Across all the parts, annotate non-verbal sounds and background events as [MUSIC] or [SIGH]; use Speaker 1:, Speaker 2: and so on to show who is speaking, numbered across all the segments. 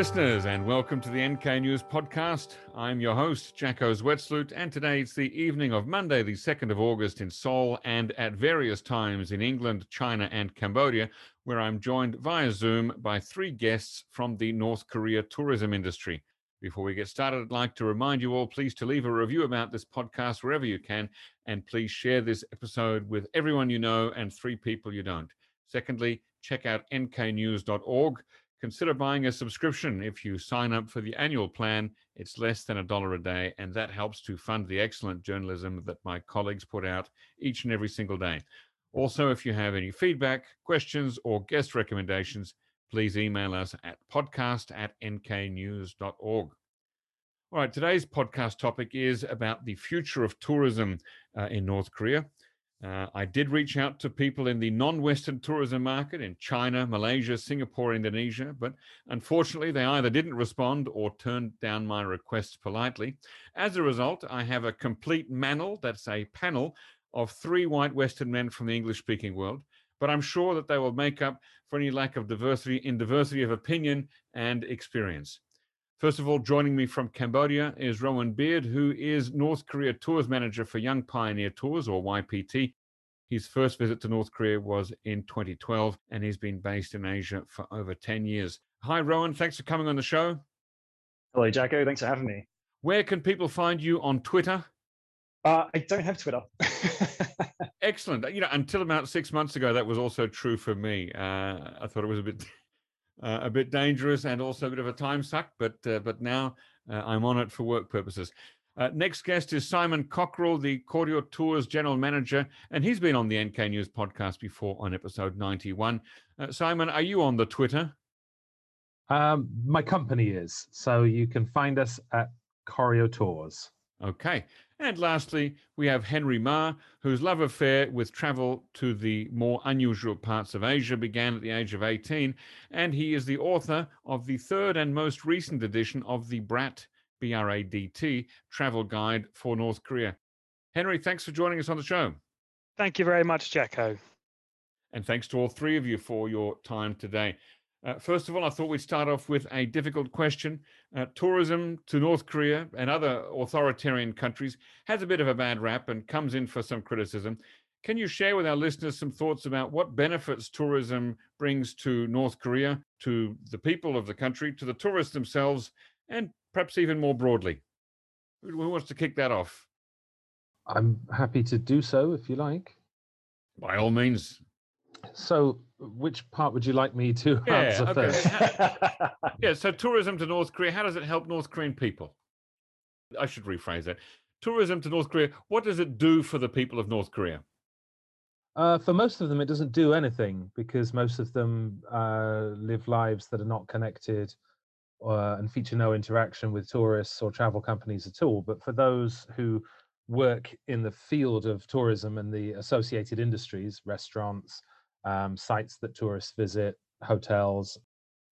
Speaker 1: listeners, and welcome to the NK News Podcast. I'm your host, Jacco Zwetsloot, and today it's the evening of Monday, the 2nd of August in Seoul, and at various times in England, China, and Cambodia, where I'm joined via Zoom by three guests from the North Korea tourism industry. Before we get started, I'd like to remind you all please to leave a review about this podcast wherever you can, and please share this episode with everyone you know and three people you don't. Secondly, check out nknews.org consider buying a subscription. If you sign up for the annual plan, it's less than a dollar a day, and that helps to fund the excellent journalism that my colleagues put out each and every single day. Also, if you have any feedback, questions, or guest recommendations, please email us at podcast at nknews.org. All right, today's podcast topic is about the future of tourism uh, in North Korea. Uh, I did reach out to people in the non Western tourism market in China, Malaysia, Singapore, Indonesia, but unfortunately, they either didn't respond or turned down my requests politely. As a result, I have a complete manel, that's a panel of three white Western men from the English speaking world, but I'm sure that they will make up for any lack of diversity in diversity of opinion and experience. First of all, joining me from Cambodia is Rowan Beard, who is North Korea Tours Manager for Young Pioneer Tours, or YPT. His first visit to North Korea was in 2012, and he's been based in Asia for over 10 years. Hi, Rowan. Thanks for coming on the show.
Speaker 2: Hello, Jacco. Thanks for having me.
Speaker 1: Where can people find you on Twitter?
Speaker 2: Uh, I don't have Twitter. [LAUGHS]
Speaker 1: Excellent. You know, until about six months ago, that was also true for me. Uh, I thought it was a bit uh, a bit dangerous and also a bit of a time suck, but uh, but now uh, I'm on it for work purposes. Uh, next guest is Simon Cockerell, the Koryo Tours General Manager, and he's been on the NK News podcast before on episode 91. Uh, Simon, are you on the Twitter?
Speaker 3: Um, my company is, so you can find us at Koryo Tours.
Speaker 1: Okay. And lastly, we have Henry Ma, whose love affair with travel to the more unusual parts of Asia began at the age of 18, and he is the author of the third and most recent edition of the Bradt, B-R-A-D-T, travel guide for North Korea. Henry, thanks for joining us on the show.
Speaker 4: Thank you very much, Jacco.
Speaker 1: And thanks to all three of you for your time today. Uh, first of all, I thought we'd start off with a difficult question. Uh, tourism to North Korea and other authoritarian countries has a bit of a bad rap and comes in for some criticism. Can you share with our listeners some thoughts about what benefits tourism brings to North Korea, to the people of the country, to the tourists themselves, and perhaps even more broadly? Who wants to kick that off?
Speaker 3: I'm happy to do so if you like.
Speaker 1: By all means.
Speaker 3: So, which part would you like me to [LAUGHS] yeah, answer okay.
Speaker 1: first? [LAUGHS] yeah, so tourism to North Korea, how does it help North Korean people? I should rephrase that. Tourism to North Korea, what does it do for the people of North Korea?
Speaker 3: Uh, for most of them, it doesn't do anything because most of them uh, live lives that are not connected uh, and feature no interaction with tourists or travel companies at all. But for those who work in the field of tourism and the associated industries, restaurants, um, sites that tourists visit, hotels,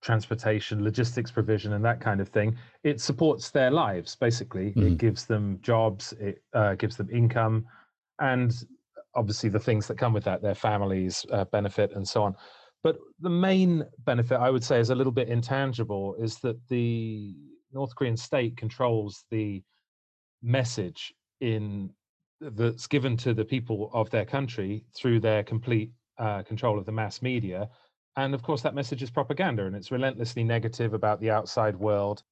Speaker 3: transportation, logistics provision, and that kind of thing. It supports their lives, basically. Mm. It gives them jobs, it uh, gives them income, and obviously the things that come with that, their families uh, benefit and so on. But the main benefit, I would say, is a little bit intangible, is that the North Korean state controls the message in that's given to the people of their country through their complete uh, control of the mass media. And of course, that message is propaganda and it's relentlessly negative about the outside world,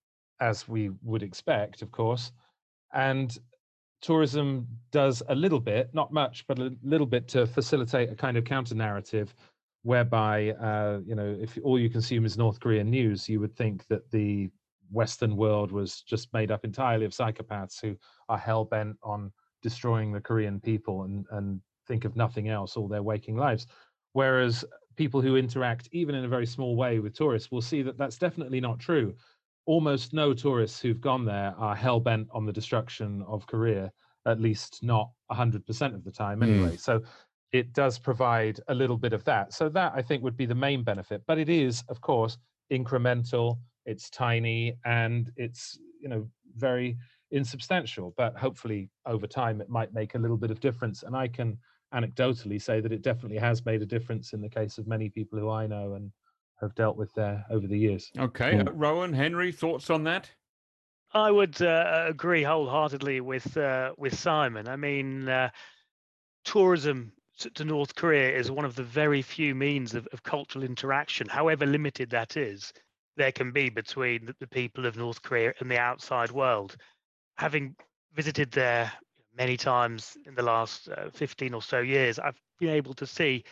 Speaker 3: as we would expect, of course. And tourism does a little bit, not much, but a little bit to facilitate a kind of counter narrative whereby, uh, you know, if all you consume is North Korean news, you would think that the Western world was just made up entirely of psychopaths who are hell bent on destroying the Korean people and, and think of nothing else all their waking lives. Whereas people who interact, even in a very small way, with tourists will see that that's definitely not true. Almost no tourists who've gone there are hell bent on the destruction of Korea, at least not 100% of the time anyway. Mm. So it does provide a little bit of that. So that I think would be the main benefit. But it is, of course, incremental, it's tiny, and it's, you know, very insubstantial. But hopefully over time it might make a little bit of difference. And I can anecdotally say that it definitely has made a difference in the case of many people who I know and have dealt with there over the years.
Speaker 1: Okay, uh, Rowan, Henry, thoughts on that?
Speaker 4: I would uh, agree wholeheartedly with uh, with Simon. I mean, uh, tourism to North Korea is one of the very few means of, of cultural interaction, however limited that is, there can be between the, the people of North Korea and the outside world. Having visited there many times in the last uh, 15 or so years, I've been able to see,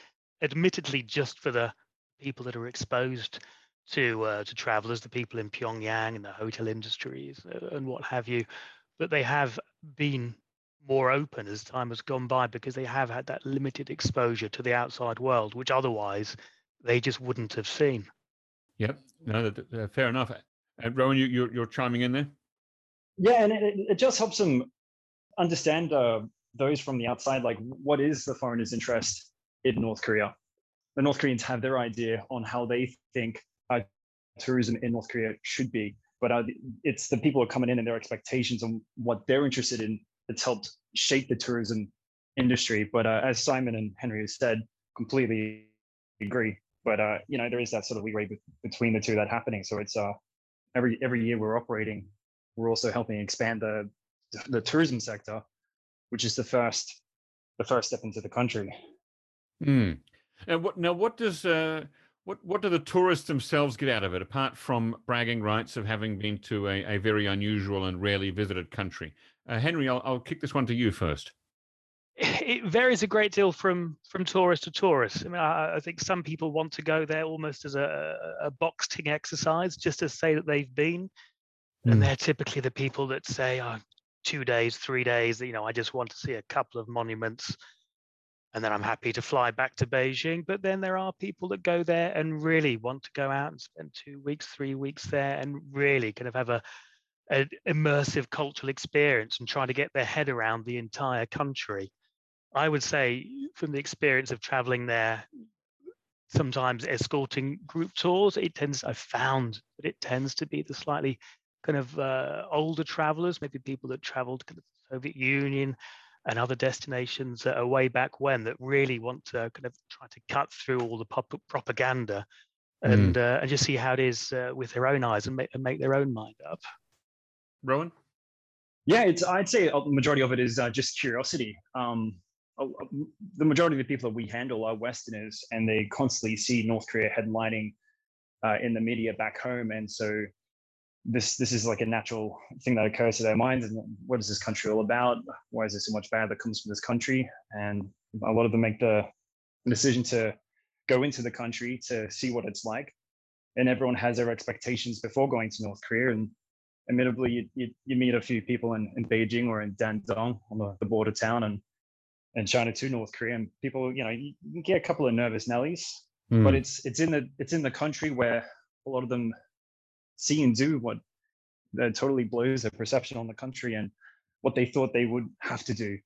Speaker 4: admittedly, just for the people that are exposed to uh, to travelers, the people in Pyongyang and the hotel industries uh, and what have you, that they have been more open as time has gone by because they have had that limited exposure to the outside world, which otherwise they just wouldn't have seen.
Speaker 1: Yep. No, that, uh, fair enough. And Rowan, you, you're, you're chiming in there.
Speaker 2: Yeah, and it, it just helps them understand uh, those from the outside, like what is the foreigner's interest in North Korea. The North Koreans have their idea on how they think uh, tourism in North Korea should be, but uh, it's the people who are coming in and their expectations and what they're interested in that's helped shape the tourism industry. But uh, as Simon and Henry have said, completely agree. But uh, you know, there is that sort of leeway between the two that happening. So it's uh, every every year we're operating, we're also helping expand the the tourism sector, which is the first the first step into the country.
Speaker 1: Mm. And what now? What does uh, what what do the tourists themselves get out of it, apart from bragging rights of having been to a, a very unusual and rarely visited country? Uh, Henry, I'll, I'll kick this one to you first.
Speaker 4: It varies a great deal from from tourist to tourist. I mean, I, I think some people want to go there almost as a, a box ticking exercise, just to say that they've been, mm. and hmm. they're typically the people that say, "Oh, two days, three days. You know, I just want to see a couple of monuments." and then I'm happy to fly back to Beijing. But then there are people that go there and really want to go out and spend two weeks, three weeks there, and really kind of have a an immersive cultural experience and try to get their head around the entire country. I would say, from the experience of traveling there, sometimes escorting group tours, it tends, I've found that it tends to be the slightly kind of uh, older travelers, maybe people that traveled to the Soviet Union and other destinations uh, way back when that really want to kind of try to cut through all the pop- propaganda and mm. uh, and just see how it is uh, with their own eyes and make, and make their own mind up.
Speaker 1: Rowan?
Speaker 2: Yeah, it's. I'd say the majority of it is uh, just curiosity. Um, the majority of the people that we handle are Westerners, and they constantly see North Korea headlining uh, in the media back home, and so this this is like a natural thing that occurs to their minds. And what is this country all about? Why is there so much bad that comes from this country? And a lot of them make the decision to go into the country to see what it's like. And everyone has their expectations before going to North Korea, and admittedly, you, you, you, meet a few people in, in Beijing or in Dandong on the, the border town and and China to North Korea, and people, you know, you, you get a couple of nervous Nellies, mm. but it's it's in the it's in the country where a lot of them see and do what that totally blows their perception on the country and what they thought they would have to do,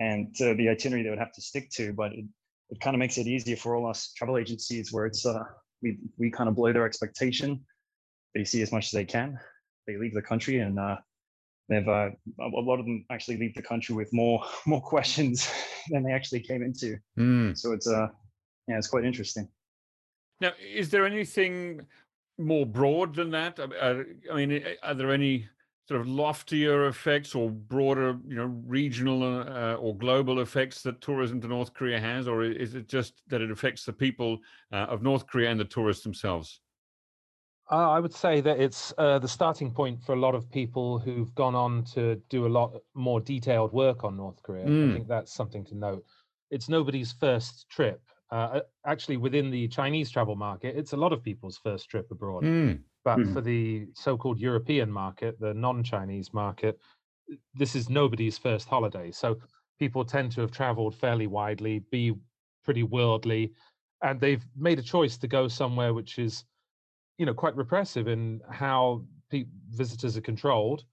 Speaker 2: and uh, the itinerary they would have to stick to. But it, it kind of makes it easier for all us travel agencies where it's uh, we we kind of blow their expectation. They see as much as they can, they leave the country and uh, they've uh, a lot of them actually leave the country with more [LAUGHS] more questions than they actually came into. Mm. So it's uh yeah, it's quite interesting.
Speaker 1: Now, is there anything more broad than that? Uh, I mean, are there any sort of loftier effects or broader, you know, regional uh, or global effects that tourism to North Korea has, or is it just that it affects the people uh, of North Korea and the tourists themselves?
Speaker 3: Uh, I would say that it's uh, the starting point for a lot of people who've gone on to do a lot more detailed work on North Korea. Mm. I think that's something to note. It's nobody's first trip. Uh, actually, within the Chinese travel market, it's a lot of people's first trip abroad. Mm. But mm. for the so called European market, the non Chinese market, this is nobody's first holiday. So people tend to have traveled fairly widely, be pretty worldly, and they've made a choice to go somewhere which is you know quite repressive in how pe- visitors are controlled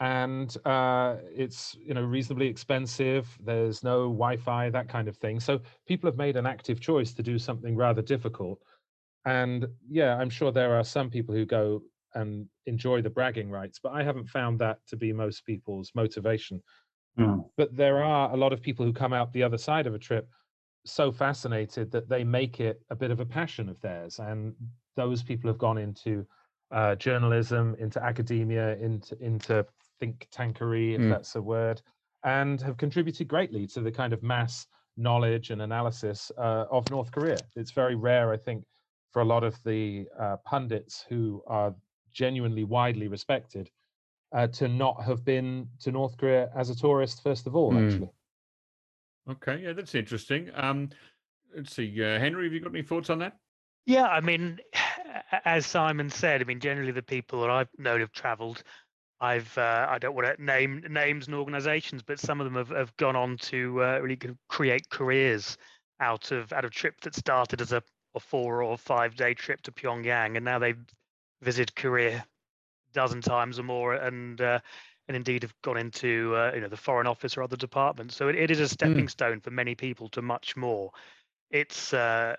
Speaker 3: and uh, it's you know reasonably expensive there's no wi-fi that kind of thing so people have made an active choice to do something rather difficult and yeah i'm sure there are some people who go and enjoy the bragging rights but i haven't found that to be most people's motivation mm. but there are a lot of people who come out the other side of a trip so fascinated that they make it a bit of a passion of theirs. And those people have gone into uh, journalism, into academia, into into think tankery, if mm. that's a word, and have contributed greatly to the kind of mass knowledge and analysis uh, of North Korea. It's very rare, I think, for a lot of the uh, pundits who are genuinely widely respected uh, to not have been to North Korea as a tourist, first of all, mm. actually.
Speaker 1: Okay, yeah, that's interesting. Um, let's see, uh, Henry, have you got any thoughts on that?
Speaker 4: Yeah, I mean, [SIGHS] as Simon said, I mean, generally the people that I've known have travelled. I've uh, I don't want to name names and organisations, but some of them have, have gone on to uh, really create careers out of out of trip that started as a, a four or five day trip to Pyongyang, and now they've visited Korea a dozen times or more, and uh, and indeed have gone into uh, you know the foreign office or other departments. So it, it is a hmm. stepping mm. stone for many people to much more. It's uh,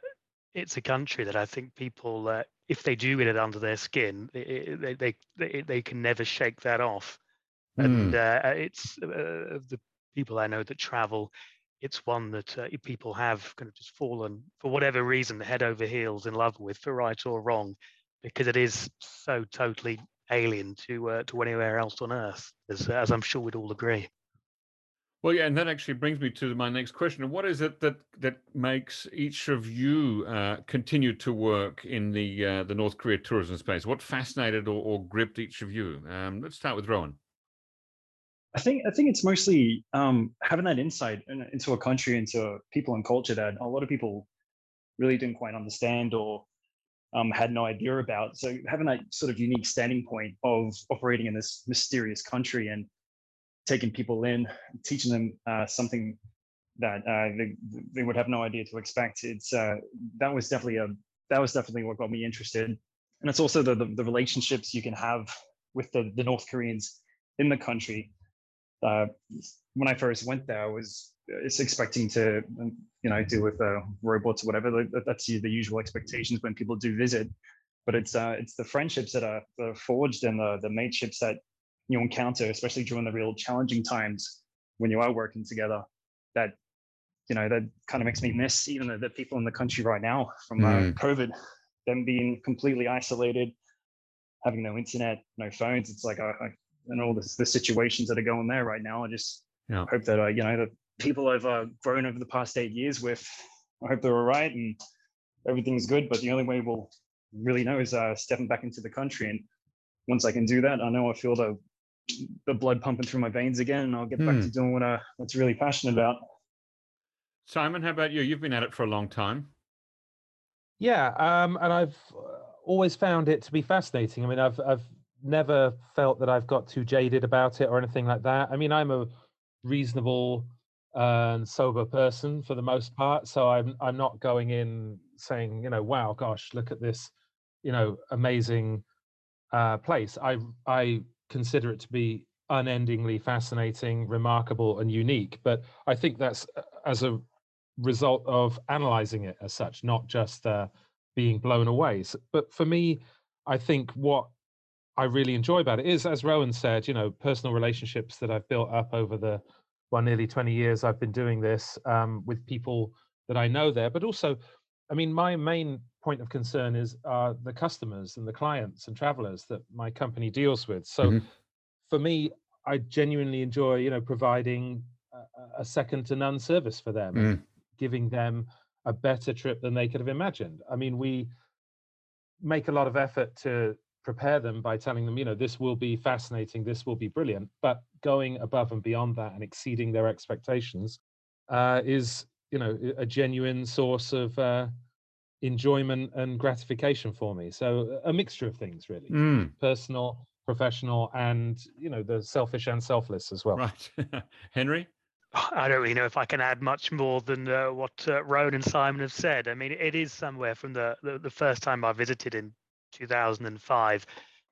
Speaker 4: it's a country that I think people, uh, if they do get it under their skin, they they they, they can never shake that off. Mm. And hmm. uh, it's uh, the people I know that travel. It's one that uh, people have kind of just fallen for whatever reason head over heels in love with, for right or wrong, because it is so totally alien to uh, to anywhere else on Earth, as as I'm sure we'd all agree.
Speaker 1: Well, yeah, and that actually brings me to my next question. What is it that that makes each of you uh, continue to work in the uh, the North Korea tourism space? What fascinated or, or gripped each of you? Um, let's start with Rowan.
Speaker 2: I think I think it's mostly um, having that insight into a country, into people and culture that a lot of people really didn't quite understand or um, had no idea about. So having that sort of unique standing point of operating in this mysterious country and taking people in, teaching them uh, something that uh, they, they would have no idea to expect. It's uh, that was definitely a that was definitely what got me interested, and it's also the the, the relationships you can have with the, the North Koreans in the country. Uh, when I first went there, I was it's expecting to you know deal with uh, robots or whatever. That's the usual expectations when people do visit. But it's uh, it's the friendships that are, that are forged and the the mateships that you encounter, especially during the real challenging times when you are working together. That you know that kind of makes me miss even the, the people in the country right now from uh, mm. COVID, them being completely isolated, having no internet, no phones. It's like I, I and all the, the situations that are going there right now. I just yeah. hope that uh, you know the people I've uh, grown over the past eight years with, I hope they're all right and everything's good. But the only way we'll really know is uh, stepping back into the country. And once I can do that, I know I feel the the blood pumping through my veins again, and I'll get hmm. back to hmm. doing what I what's really passionate about.
Speaker 1: Simon, how about you? You've been at it for a long time.
Speaker 3: Yeah, um, and I've uh, always found it to be fascinating. I mean, I've I've never felt that I've got too jaded about it or anything like that. I mean, I'm a reasonable and sober person for the most part. So I'm I'm not going in saying, you know, wow, gosh, look at this, you know, amazing uh, place. I I consider it to be unendingly fascinating, remarkable, and unique. But I think that's uh, as a result of analyzing it as such, not just uh, being blown away. So, but for me, I think what I really enjoy about it is, as Rowan said, you know, personal relationships that I've built up over the well, nearly 20 years I've been doing this um, with people that I know there, but also, I mean, my main point of concern is uh, the customers and the clients and travelers that my company deals with. So mm-hmm. for me, I genuinely enjoy, you know, providing a, a second to none service for them, mm. giving them a better trip than they could have imagined. I mean, we make a lot of effort to prepare them by telling them, you know, this will be fascinating, this will be brilliant. But going above and beyond that and exceeding their expectations uh, is, you know, a genuine source of uh, enjoyment and gratification for me. So a mixture of things, really, mm. personal, professional, and you know, the selfish and selfless as well.
Speaker 1: Right, [LAUGHS] Henry.
Speaker 4: I don't really know if I can add much more than uh, what uh, Rowan and Simon have said. I mean, it is somewhere from the, the, the first time I visited in 2005,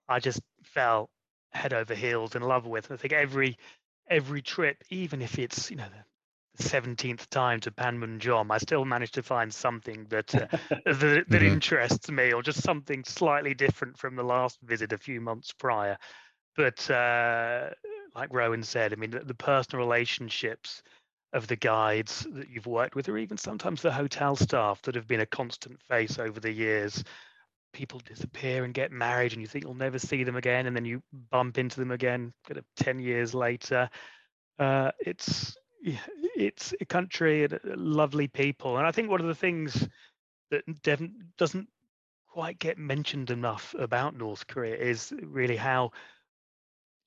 Speaker 4: I just fell head over heels in love with. I think every every trip, even if it's you know the seventeenth time to Panmunjom, I still manage to find something that uh, [LAUGHS] that, that mm-hmm. interests me, or just something slightly different from the last visit a few months prior. But uh, like Rowan said, I mean the, the personal relationships of the guides that you've worked with, or even sometimes the hotel staff that have been a constant face over the years. People disappear and get married, and you think you'll never see them again, and then you bump into them again kind of 10 years later. Uh, it's it's a country and lovely people, and I think one of the things that Devon doesn't quite get mentioned enough about North Korea is really how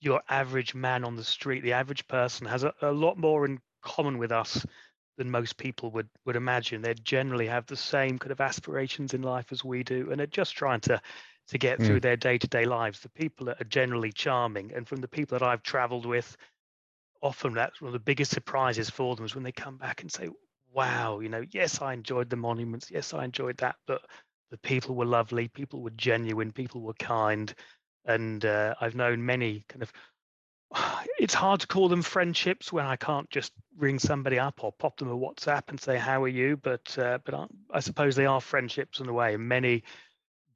Speaker 4: your average man on the street, the average person, has a, a lot more in common with us than most people would would imagine. They generally have the same kind of aspirations in life as we do, and are just trying to to get mm. through their day to day lives. The people are generally charming, and from the people that I've travelled with, often that's one of the biggest surprises for them is when they come back and say, "Wow, you know, yes, I enjoyed the monuments, yes, I enjoyed that, but the people were lovely, people were genuine, people were kind." And uh, I've known many kind of [SIGHS] it's hard to call them friendships when I can't just ring somebody up or pop them a WhatsApp and say how are you. But uh, but I, I, suppose they are friendships in a way. Many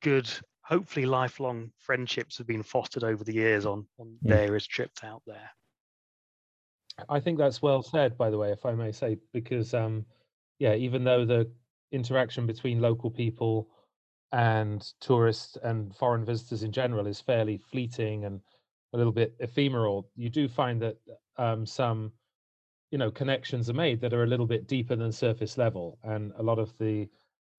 Speaker 4: good, hopefully lifelong friendships have been fostered over the years on on yeah. various trips out there.
Speaker 3: I think that's well said, by the way, if I may say, because um, yeah, even though the interaction between local people and tourists and foreign visitors in general is fairly fleeting and a little bit ephemeral, you do find that um, some, you know, connections are made that are a little bit deeper than surface level. And a lot of the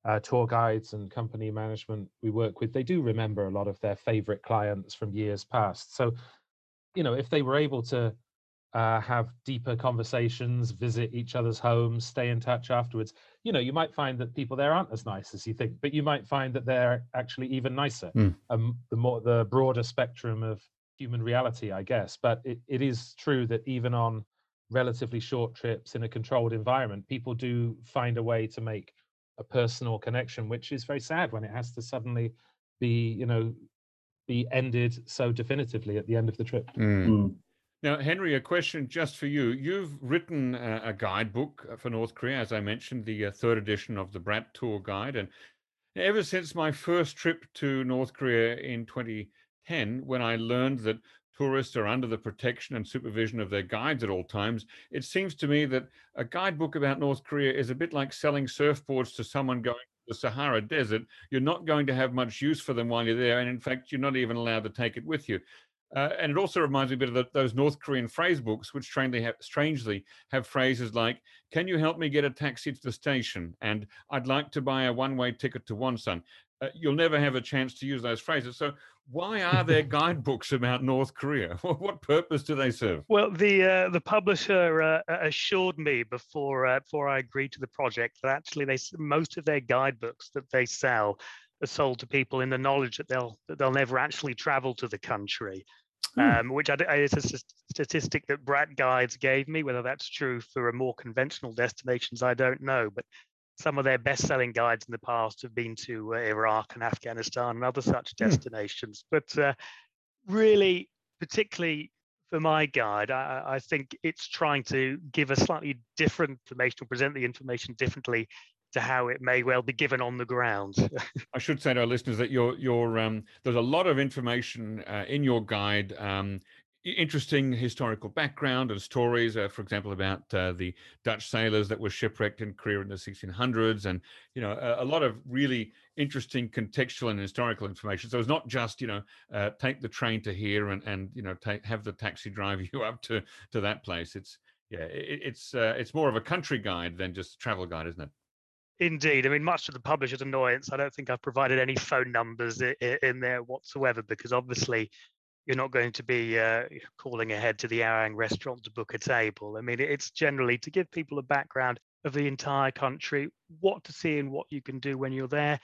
Speaker 3: uh, tour guides and company management we work with, they do remember a lot of their favorite clients from years past. So, you know, if they were able to uh, have deeper conversations, visit each other's homes, stay in touch afterwards. You know, you might find that people there aren't as nice as you think, but you might find that they're actually even nicer. Mm. Um, the more the broader spectrum of human reality, I guess. But it, it is true that even on relatively short trips in a controlled environment, people do find a way to make a personal connection, which is very sad when it has to suddenly be, you know, be ended so definitively at the end of the trip.
Speaker 1: Mm. Mm. Now, Henry, a question just for you. You've written a, a guidebook for North Korea, as I mentioned, the uh, third edition of the Bradt Tour Guide. And ever since my first trip to North Korea in 2010, when I learned that tourists are under the protection and supervision of their guides at all times, it seems to me that a guidebook about North Korea is a bit like selling surfboards to someone going to the Sahara Desert. You're not going to have much use for them while you're there. And in fact, you're not even allowed to take it with you. Uh, and it also reminds me a bit of the, those North Korean phrase books, which strangely have, strangely have phrases like, Can you help me get a taxi to the station? And I'd like to buy a one way ticket to Wonsan uh, you'll never have a chance to use those phrases. So, why are there [LAUGHS] guidebooks about North Korea? [LAUGHS] what purpose do they serve?
Speaker 4: Well, the uh, the publisher uh, assured me before uh, before I agreed to the project that actually they most of their guidebooks that they sell are sold to people in the knowledge that they'll that they'll never actually travel to the country. Mm. Um, which I, is a statistic that Bradt Guides gave me. Whether that's true for a more conventional destinations, I don't know. But some of their best-selling guides in the past have been to uh, Iraq and Afghanistan and other such hmm. destinations. But uh, really, particularly for my guide, I, I, think it's trying to give a slightly different information or present the information differently to how it may well be given on the ground. [LAUGHS]
Speaker 1: I should say to our listeners that your your um, there's a lot of information uh, in your guide. Um, interesting historical background and stories, uh, for example, about uh, the Dutch sailors that were shipwrecked in Korea in the 1600s, and you know a, a, lot of really interesting contextual and historical information. So it's not just you know uh, take the train to here and and you know take have the taxi drive [LAUGHS] you up to to that place. It's yeah, it, it's uh, it's more of a country guide than just a travel guide, isn't it?
Speaker 4: Indeed. I mean, much to the publisher's annoyance, I don't think I've provided any phone numbers in there whatsoever because obviously you're not going to be uh, calling ahead to the Arirang restaurant to book a table. I mean, it's generally to give people a background of the entire country, what to see and what you can do when you're there.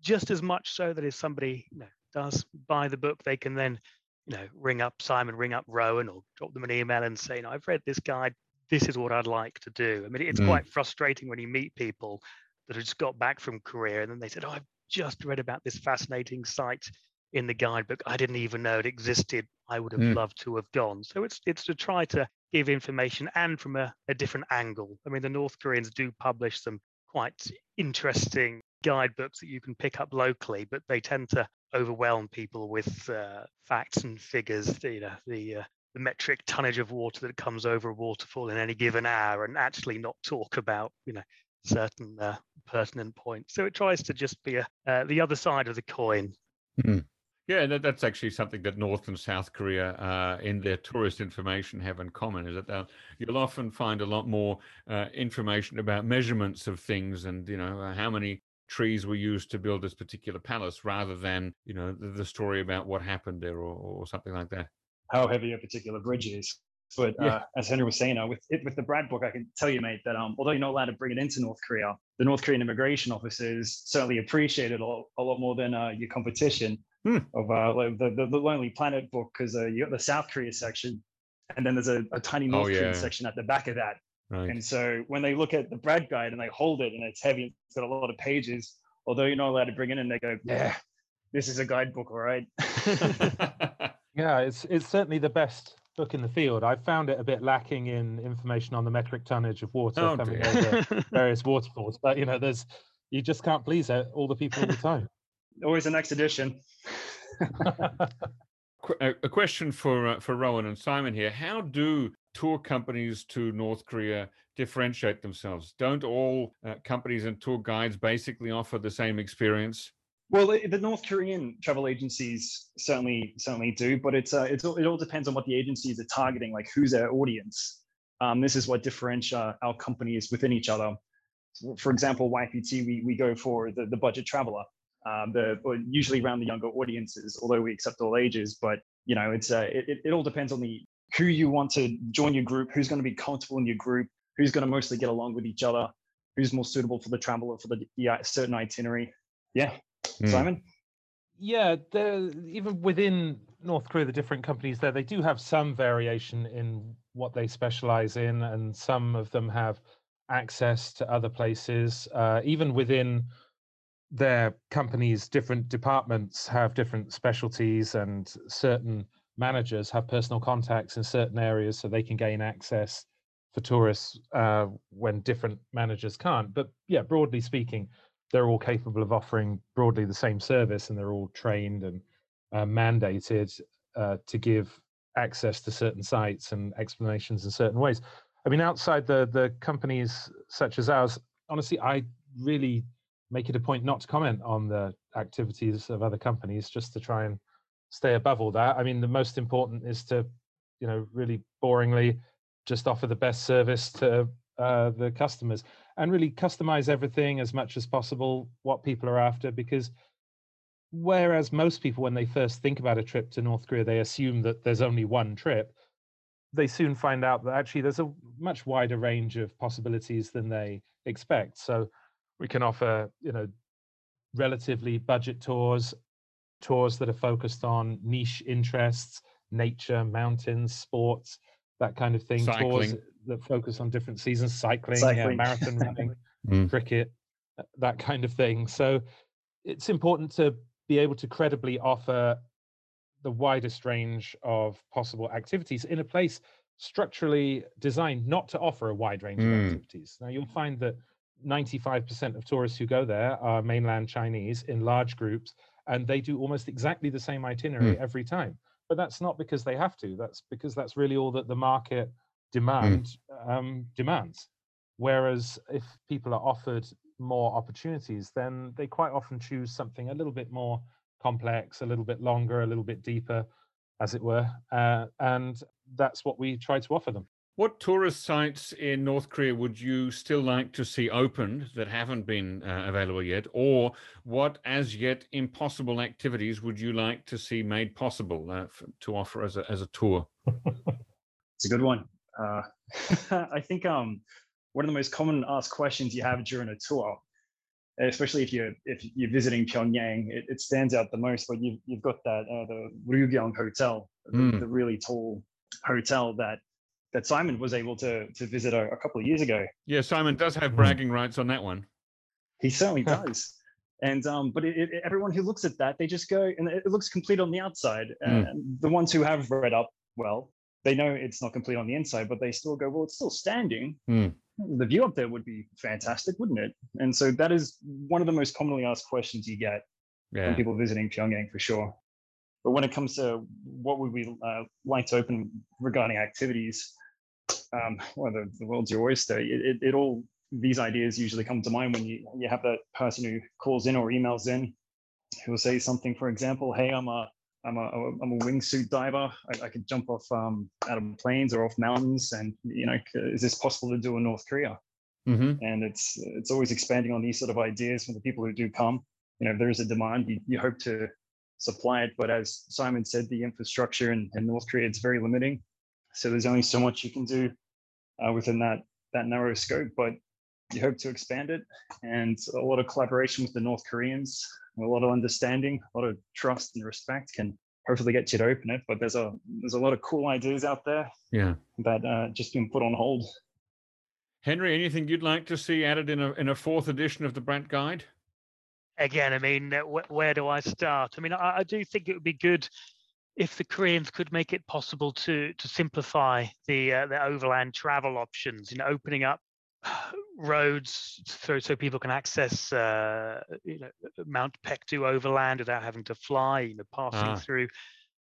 Speaker 4: Just as much so that if somebody you know, does buy the book, they can then, you know, ring up Simon, ring up Rowan, or drop them an email and say, "I've read this guide. This is what I'd like to do." I mean, it's mm. quite frustrating when you meet people that had just got back from Korea and then they said, "Oh, I've just read about this fascinating site in the guidebook. I didn't even know it existed. I would have mm. loved to have gone. So it's it's to try to give information and from a, a different angle. I mean, the North Koreans do publish some quite interesting guidebooks that you can pick up locally, but they tend to overwhelm people with uh, facts and figures. You know, the uh, the metric tonnage of water that comes over a waterfall in any given hour and actually not talk about you know certain uh, pertinent points. So it tries to just be a, uh, the other side of the coin.
Speaker 1: Mm. Yeah, that, that's actually something that North and South Korea, uh, in their tourist information, have in common. Is that you'll often find a lot more uh, information about measurements of things, and you know uh, how many trees were used to build this particular palace, rather than you know the, the story about what happened there or, or something like that.
Speaker 2: How heavy a particular bridge is. But yeah. uh, as Henry was saying, uh, with it, with the Bradt book, I can tell you, mate, that um, although you're not allowed to bring it into North Korea, the North Korean immigration officers certainly appreciate it a lot, a lot more than uh, your competition hmm. of uh, like the, the, the Lonely Planet book because uh, you got the South Korea section, and then there's a, a tiny oh, North oh, yeah. Korean section at the back of that. Right. And so when they look at the Bradt guide and they hold it and it's heavy, it's got a lot of pages. Although you're not allowed to bring it in, they go, yeah, this is a guidebook, all right. [LAUGHS] [LAUGHS]
Speaker 3: yeah, it's it's certainly the best book in the field. I found it a bit lacking in information on the metric tonnage of water oh, coming over [LAUGHS] various waterfalls. But you know, there's you just can't please all the people all the time.
Speaker 2: Always an next edition. [LAUGHS]
Speaker 1: a question for uh, for Rowan and Simon here. How do tour companies to North Korea differentiate themselves? Don't all uh, companies and tour guides basically offer the same experience?
Speaker 2: Well, the North Korean travel agencies certainly certainly do, but it's uh, it's it all depends on what the agencies are targeting, like who's their audience. Um, this is what differentiates our companies within each other. For example, YPT, we, we go for the, the budget traveler, um, the usually around the younger audiences, although we accept all ages. But you know, it's uh, it, it all depends on the who you want to join your group, who's going to be comfortable in your group, who's going to mostly get along with each other, who's more suitable for the traveler for the, the certain itinerary. Yeah, mm. Simon?
Speaker 3: Yeah, even within North Korea, the different companies there, they do have some variation in what they specialize in, and some of them have access to other places. Uh, even within their companies, different departments have different specialties, and certain managers have personal contacts in certain areas so they can gain access for tourists uh, when different managers can't. But yeah, broadly speaking, they're all capable of offering broadly the same service and they're all trained and uh, mandated uh, to give access to certain sites and explanations in certain ways. I mean, outside the the companies such as ours, honestly, I really make it a point not to comment on the activities of other companies, just to try and stay above all that. I mean, the most important is to, you know, really boringly just offer the best service to uh, the customers and really customize everything as much as possible what people are after because whereas most people when they first think about a trip to north korea they assume that there's only one trip they soon find out that actually there's a much wider range of possibilities than they expect so we can offer you know relatively budget tours tours that are focused on niche interests nature mountains sports that kind of thing
Speaker 1: Cycling.
Speaker 3: tours that focus on different seasons, cycling, cycling. Yeah, marathon [LAUGHS] running, mm. cricket, uh, that kind of thing. So it's important to be able to credibly offer the widest range of possible activities in a place structurally designed not to offer a wide range mm. of activities. Now you'll find that 95% of tourists who go there are mainland Chinese in large groups, and they do almost exactly the same itinerary mm. every time. But that's not because they have to. That's because that's really all that the market. Demand mm. um, demands. Whereas if people are offered more opportunities, then they quite often choose something a little bit more complex, a little bit longer, a little bit deeper, as it were. Uh, and that's what we try to offer them.
Speaker 1: What tourist sites in North Korea would you still like to see opened that haven't been uh, available yet? Or what as yet impossible activities would you like to see made possible uh, to offer as a, as a tour? [LAUGHS]
Speaker 2: it's a good one. Uh, [LAUGHS] I think um, one of the most common asked questions you have during a tour, especially if you're if you're visiting Pyongyang, it, it stands out the most. But you've you've got that uh, the Ryugyong Hotel, the, mm. the, really tall hotel that that Simon was able to to visit a, a couple of years ago.
Speaker 1: Yeah, Simon does have hmm. bragging rights on that one.
Speaker 2: He certainly does. And um, but it, it, everyone who looks at that, they just go, and it looks complete on the outside. Mm. And the ones who have read up, well, they know it's not complete on the inside, but they still go, well, it's still standing. Mm. The view up there would be fantastic, wouldn't it? And so that is one of the most commonly asked questions you get yeah. from people visiting Pyongyang for sure. But when it comes to what would we uh, like to open regarding activities, um, well, the, the world's your oyster. It, it, it, all these ideas usually come to mind when you you have that person who calls in or emails in, who will say something. For example, hey, I'm a I'm a I'm a wingsuit diver. I, I could jump off um, out of planes or off mountains, and you know, is this possible to do in North Korea? Mm-hmm. And it's it's always expanding on these sort of ideas from the people who do come. You know, if there is a demand, you, you hope to supply it. But as Simon said, the infrastructure in, in North Korea it's very limiting. So there's only so much you can do uh, within that that narrow scope. But you hope to expand it, and a lot of collaboration with the North Koreans, a lot of understanding, a lot of trust and respect can hopefully get you to open it. But there's a there's a lot of cool ideas out there.
Speaker 1: Yeah.
Speaker 2: That uh, just been put on hold.
Speaker 1: Henry, anything you'd like to see added in a in a fourth edition of the Bradt Guide?
Speaker 4: Again, I mean, uh, wh- where do I start? I mean, I, I do think it would be good if the Koreans could make it possible to to simplify the uh, the overland travel options, you know, opening up [SIGHS] roads so, so people can access uh, you know Mount Paektu overland without having to fly, you know, passing ah. through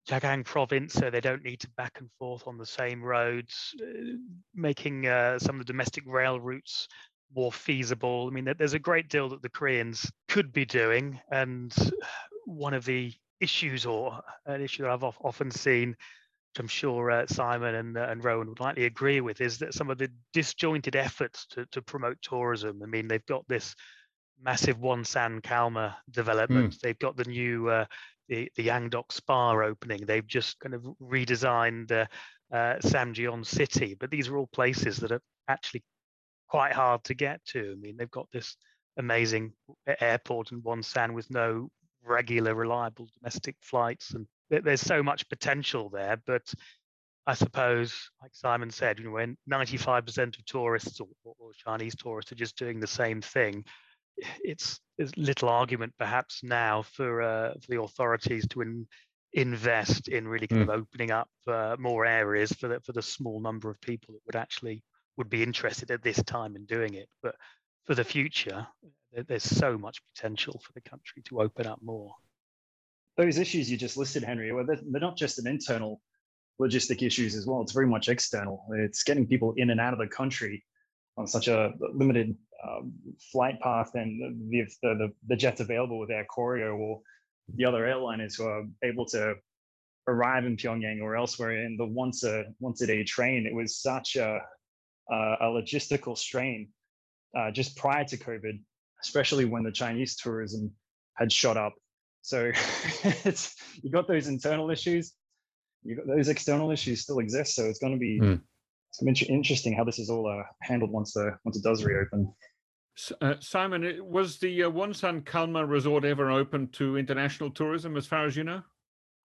Speaker 4: Chagang province, so they don't need to back and forth on the same roads, uh, making uh, some of the domestic rail routes more feasible. I mean, there's a great deal that the Koreans could be doing, and [SIGHS] one of the issues or an issue that I've often seen, I'm sure uh, Simon and, uh, and Rowan would likely agree with, is that some of the disjointed efforts to, to promote tourism. I mean, they've got this massive Wonsan Kalma development. Mm. They've got the new uh, the the Yangdok Spa opening. They've just kind of redesigned uh, uh, Samjiyon City, but these are all places that are actually quite hard to get to. I mean, they've got this amazing airport in Wonsan with no regular, reliable domestic flights, and there's so much potential there. But I suppose, like Simon said, you know, when 95% of tourists or, or Chinese tourists are just doing the same thing, it's there's little argument perhaps now for uh, for the authorities to in, invest in really kind mm. of opening up uh, more areas for the for the small number of people that would actually would be interested at this time in doing it. But for the future, there's so much potential for the country to open up more.
Speaker 2: Those issues you just listed, Henry, well, they're, they're not just an internal logistic issues as well. It's very much external. It's getting people in and out of the country on such a limited um, flight path and the, the, the jets available with Air Koryo or the other airliners who are able to arrive in Pyongyang or elsewhere in the once a once a day train. It was such a a logistical strain uh, just prior to COVID, especially when the Chinese tourism had shot up. So [LAUGHS] it's you got those internal issues, you got those external issues still exist. So it's going to be mm. it's going to be interesting how this is all uh, handled once the once it does reopen.
Speaker 1: Uh, Simon, was the uh, Wonsan Kalma Resort ever open to international tourism, as far as you know?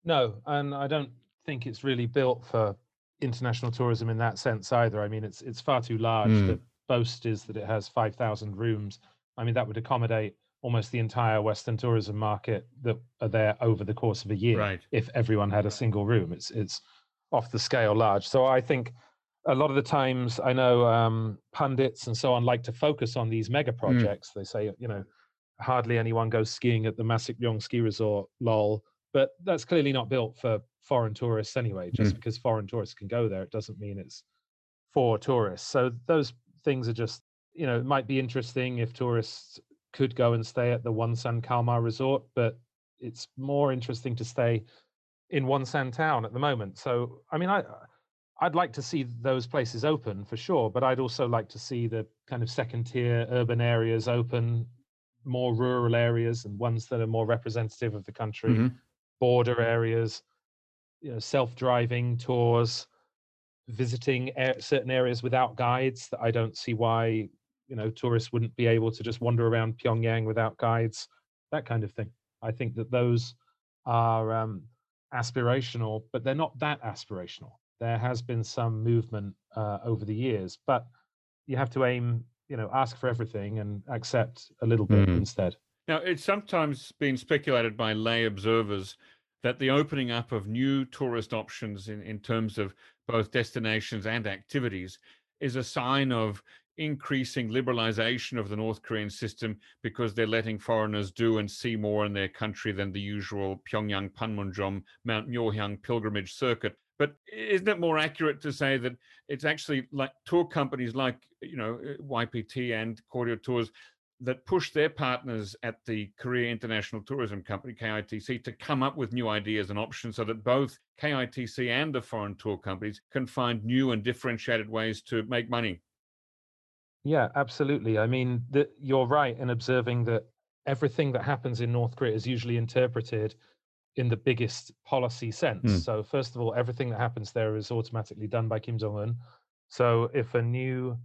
Speaker 3: No, and I don't think it's really built for international tourism in that sense either. I mean, it's it's far too large. Mm. The boast is that it has five thousand rooms. I mean, that would accommodate almost the entire Western tourism market that are there over the course of a year.
Speaker 1: Right.
Speaker 3: If everyone had a single room, it's it's off the scale large. So I think a lot of the times I know um, pundits and so on like to focus on these mega hmm. projects. Mm. They say, you know, hardly anyone goes skiing at the Masikryong ski resort, lol. But that's clearly not built for foreign tourists anyway. Just mm. because foreign tourists can go there, it doesn't mean it's for tourists. So those things are just, you know, it might be interesting if tourists could go and stay at the Wonsan Kalma resort, but it's more interesting to stay in Wonsan town at the moment. So, I mean, I I'd like to see those places open for sure, but I'd also like to see the kind of second tier urban areas open, more rural areas and ones that are more representative of the country, mm-hmm. border areas, you know, self-driving tours, visiting certain areas without guides. That I don't see why you know tourists wouldn't be able to just wander around Pyongyang without guides, that kind of thing. I think that those are um, aspirational, but they're not that aspirational there has been some movement uh, over the years, but you have to aim, you know, ask for everything and accept a little bit mm. instead.
Speaker 1: Now, it's sometimes been speculated by lay observers that the opening up of new tourist options in, in terms of both destinations and activities is a sign of increasing liberalization of the North Korean system because they're letting foreigners do and see more in their country than the usual Pyongyang Panmunjom Mount Myohyang pilgrimage circuit. But isn't it more accurate to say that it's actually like tour companies like you know uh, YPT and Koryo Tours that push their partners at the Korea International Tourism Company KITC to come up with new ideas and options so that both KITC and the foreign tour companies can find new and differentiated ways to make money.
Speaker 3: Yeah, absolutely. I mean, the, you're right in observing that everything that happens in North Korea is usually interpreted in the biggest policy sense. Mm. So, first of all, everything that happens there is automatically done by Kim Jong un. So, if a new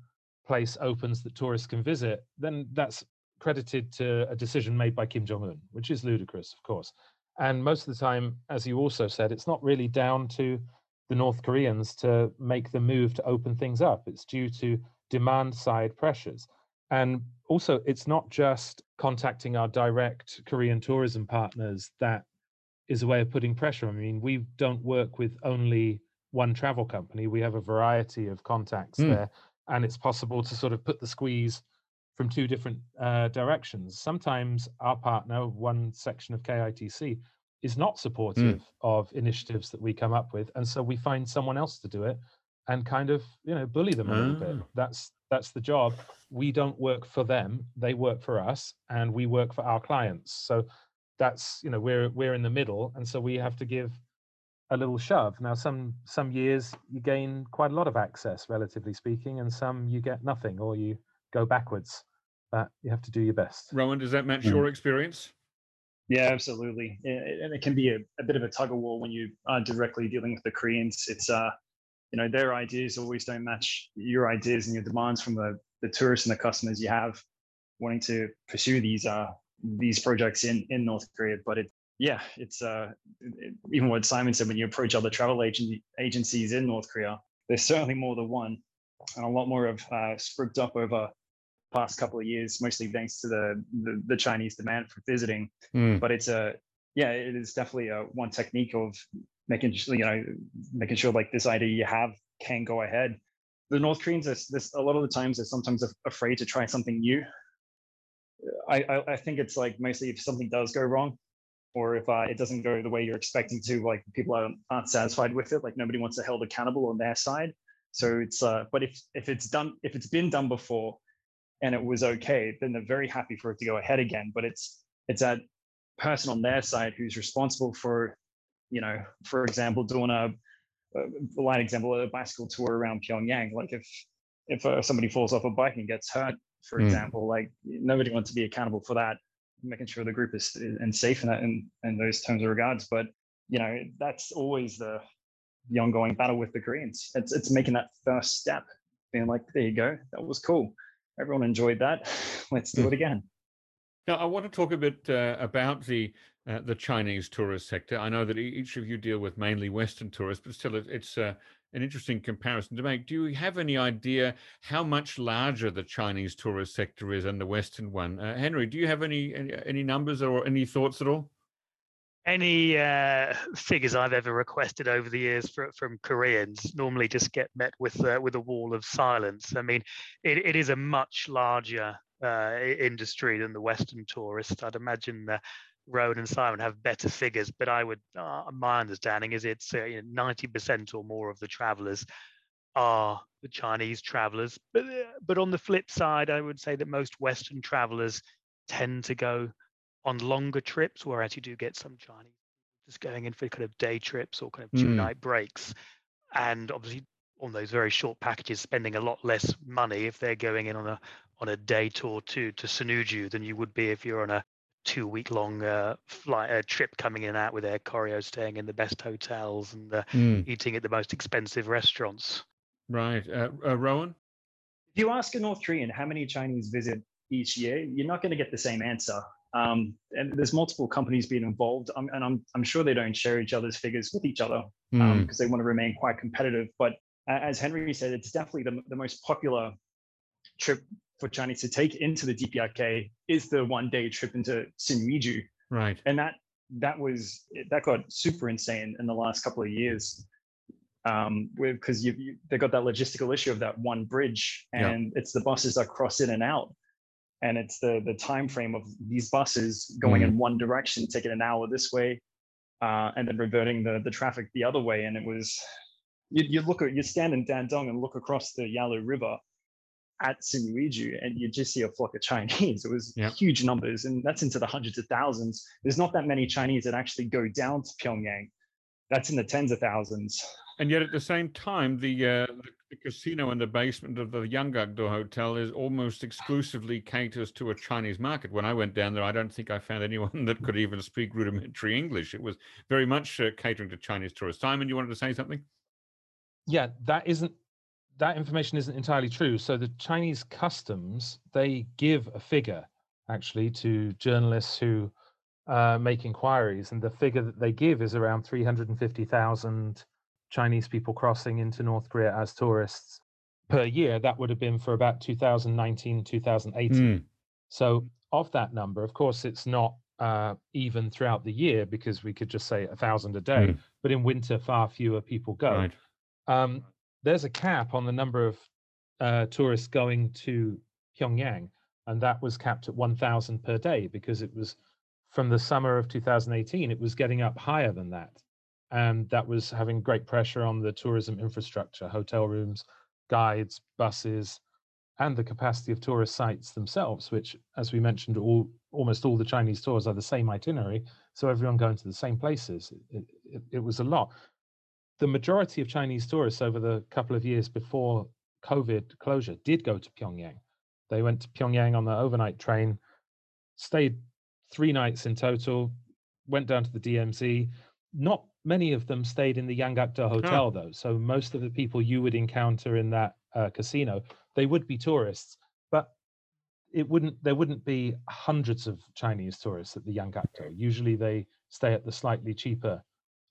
Speaker 3: place opens that tourists can visit, then that's credited to a decision made by Kim Jong un, which is ludicrous, of course. And most of the time, as you also said, it's not really down to the North Koreans to make the move to open things up. It's due to demand side pressures. And also, it's not just contacting our direct Korean tourism partners that is a way of putting pressure. I mean, we don't work with only one travel company, we have a variety of contacts mm. there and it's possible to sort of put the squeeze from two different uh, directions. Sometimes our partner, one section of KITC, is not supportive mm. of initiatives that we come up with, and so we find someone else to do it and kind of you know bully them a little bit. Ah. That's that's the job. We don't work for them; they work for us, and we work for our clients. So that's you know we're we're in the middle, and so we have to give a little shove. Now, some some years you gain quite a lot of access, relatively speaking, and some you get nothing or you go backwards. But you have to do your best.
Speaker 1: Rowan, does that match mm. your experience?
Speaker 2: Yeah, absolutely. And it can be a, a, bit of a tug of war when you are directly dealing with the Koreans. It's uh, you know, their ideas always don't match your ideas and your demands from the the tourists and the customers you have wanting to pursue these uh these projects in in North Korea. But it yeah, it's uh, even what Simon said when you approach other travel agent, agencies in North Korea, there's certainly more than one, and a lot more have uh, sprigged up over past couple of years, mostly thanks to the the, the Chinese demand for visiting. Mm. But it's a yeah, it is definitely a one technique of making you know making sure like this idea you have can go ahead. The North Koreans, are, this a lot of the times they're sometimes afraid to try something new. I, I, I think it's like mostly if something does go wrong, or if uh, it doesn't go the way you're expecting to, like people aren't, aren't satisfied with it, like nobody wants to held accountable on their side. So it's, uh, but if if it's done, if it's been done before, and it was okay, then they're very happy for it to go ahead again. But it's it's that person on their side who's responsible for, you know, for example, doing a, a light example, a bicycle tour around Pyongyang. Like if if uh, somebody falls off a bike and gets hurt, for mm. example, like nobody wants to be accountable for that making sure the group is and safe in that in, in those terms of regards. But you know, that's always the the ongoing battle with the Koreans. It's it's making that first step, being like, there you go, that was cool. Everyone enjoyed that. [LAUGHS] Let's do it hmm. again.
Speaker 1: Now, I want to talk a bit uh, about the uh, the Chinese tourist sector. I know that each of you deal with mainly Western tourists, but still, it's uh, an interesting comparison to make. Do you have any idea how much larger the Chinese tourist sector is than the Western one? Uh, Henry, do you have any, any, any numbers or any thoughts at all?
Speaker 4: Any uh, figures I've ever requested over the years for, from Koreans normally just get met with uh, with a wall of silence. I mean, it, it is a much larger uh, industry than the Western tourists. I'd imagine that Rowan and Simon have better figures, but I would, uh, my understanding is it's uh, you know, 90% or more of the travelers are the Chinese travelers. But, uh, but on the flip side, I would say that most Western travelers tend to go on longer trips, whereas you do get some Chinese just going in for kind of day trips or kind of two mm. night breaks. And obviously, on those very short packages, spending a lot less money if they're going in on a on a day tour to to Sinuiju than you would be if you're on a two week long uh, flight uh, trip coming in and out with Air Koryo, staying in the best hotels and uh, mm. eating at the most expensive restaurants.
Speaker 1: Right, uh, uh, Rowan.
Speaker 2: If you ask a North Korean how many Chinese visit each year, you're not going to get the same answer. Um, and there's multiple companies being involved, um, and I'm I'm sure they don't share each other's figures with each other because mm. um, they want to remain quite competitive. But as Henry said, it's definitely the, the most popular trip for Chinese to take into the DPRK is the one day trip into Sinuiju.
Speaker 1: Right.
Speaker 2: And that that was that got super insane in the last couple of years. um, because you, you they got that logistical issue of that one bridge, and yeah. it's the buses that cross in and out, and it's the the time frame of these buses going mm. in one direction, taking an hour this way, uh, and then reverting the the traffic the other way, and it was. You, you look at you stand in Dandong and look across the Yalu River, at Sinuiju and you just see a flock of Chinese. It was yep. huge numbers, and that's into the hundreds of thousands. There's not that many Chinese that actually go down to Pyongyang. That's in the tens of thousands.
Speaker 1: And yet, at the same time, the, uh, the casino in the basement of the Yanggakdo Hotel is almost exclusively caters to a Chinese market. When I went down there, I don't think I found anyone [LAUGHS] that could even speak rudimentary English. It was very much uh, catering to Chinese tourists. Simon, you wanted to say something?
Speaker 3: Yeah, that isn't that information isn't entirely true. So the Chinese customs they give a figure actually to journalists who uh, make inquiries, and the figure that they give is around 350,000 Chinese people crossing into North Korea as tourists per year. That would have been for about 2019, 2018. Mm. So of that number, of course, it's not uh, even throughout the year because we could just say a thousand a day. Mm. But in winter, far fewer people go. Right. Um, there's a cap on the number of uh, tourists going to Pyongyang, and that was capped at 1,000 per day because it was from the summer of 2018, it was getting up higher than that. And that was having great pressure on the tourism infrastructure, hotel rooms, guides, buses, and the capacity of tourist sites themselves, which, as we mentioned, all almost all the Chinese tours are the same itinerary. So everyone going to the same places. It, it, it was a lot the majority of Chinese tourists over the couple of years before COVID closure did go to Pyongyang. They went to Pyongyang on the overnight train, stayed three nights in total, went down to the DMZ. Not many of them stayed in the Yanggakdo Hotel, oh. though. So most of the people you would encounter in that uh, casino, they would be tourists, but it wouldn't. There wouldn't be hundreds of Chinese tourists at the Yanggakdo. Usually, they stay at the slightly cheaper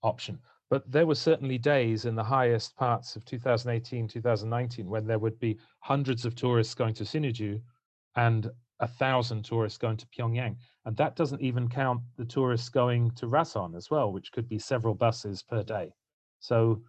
Speaker 3: option. But there were certainly days in the highest parts of 2018, 2019, when there would be hundreds of tourists going to Sinuiju and a thousand tourists going to Pyongyang. And that doesn't even count the tourists going to Rason as well, which could be several buses per day. So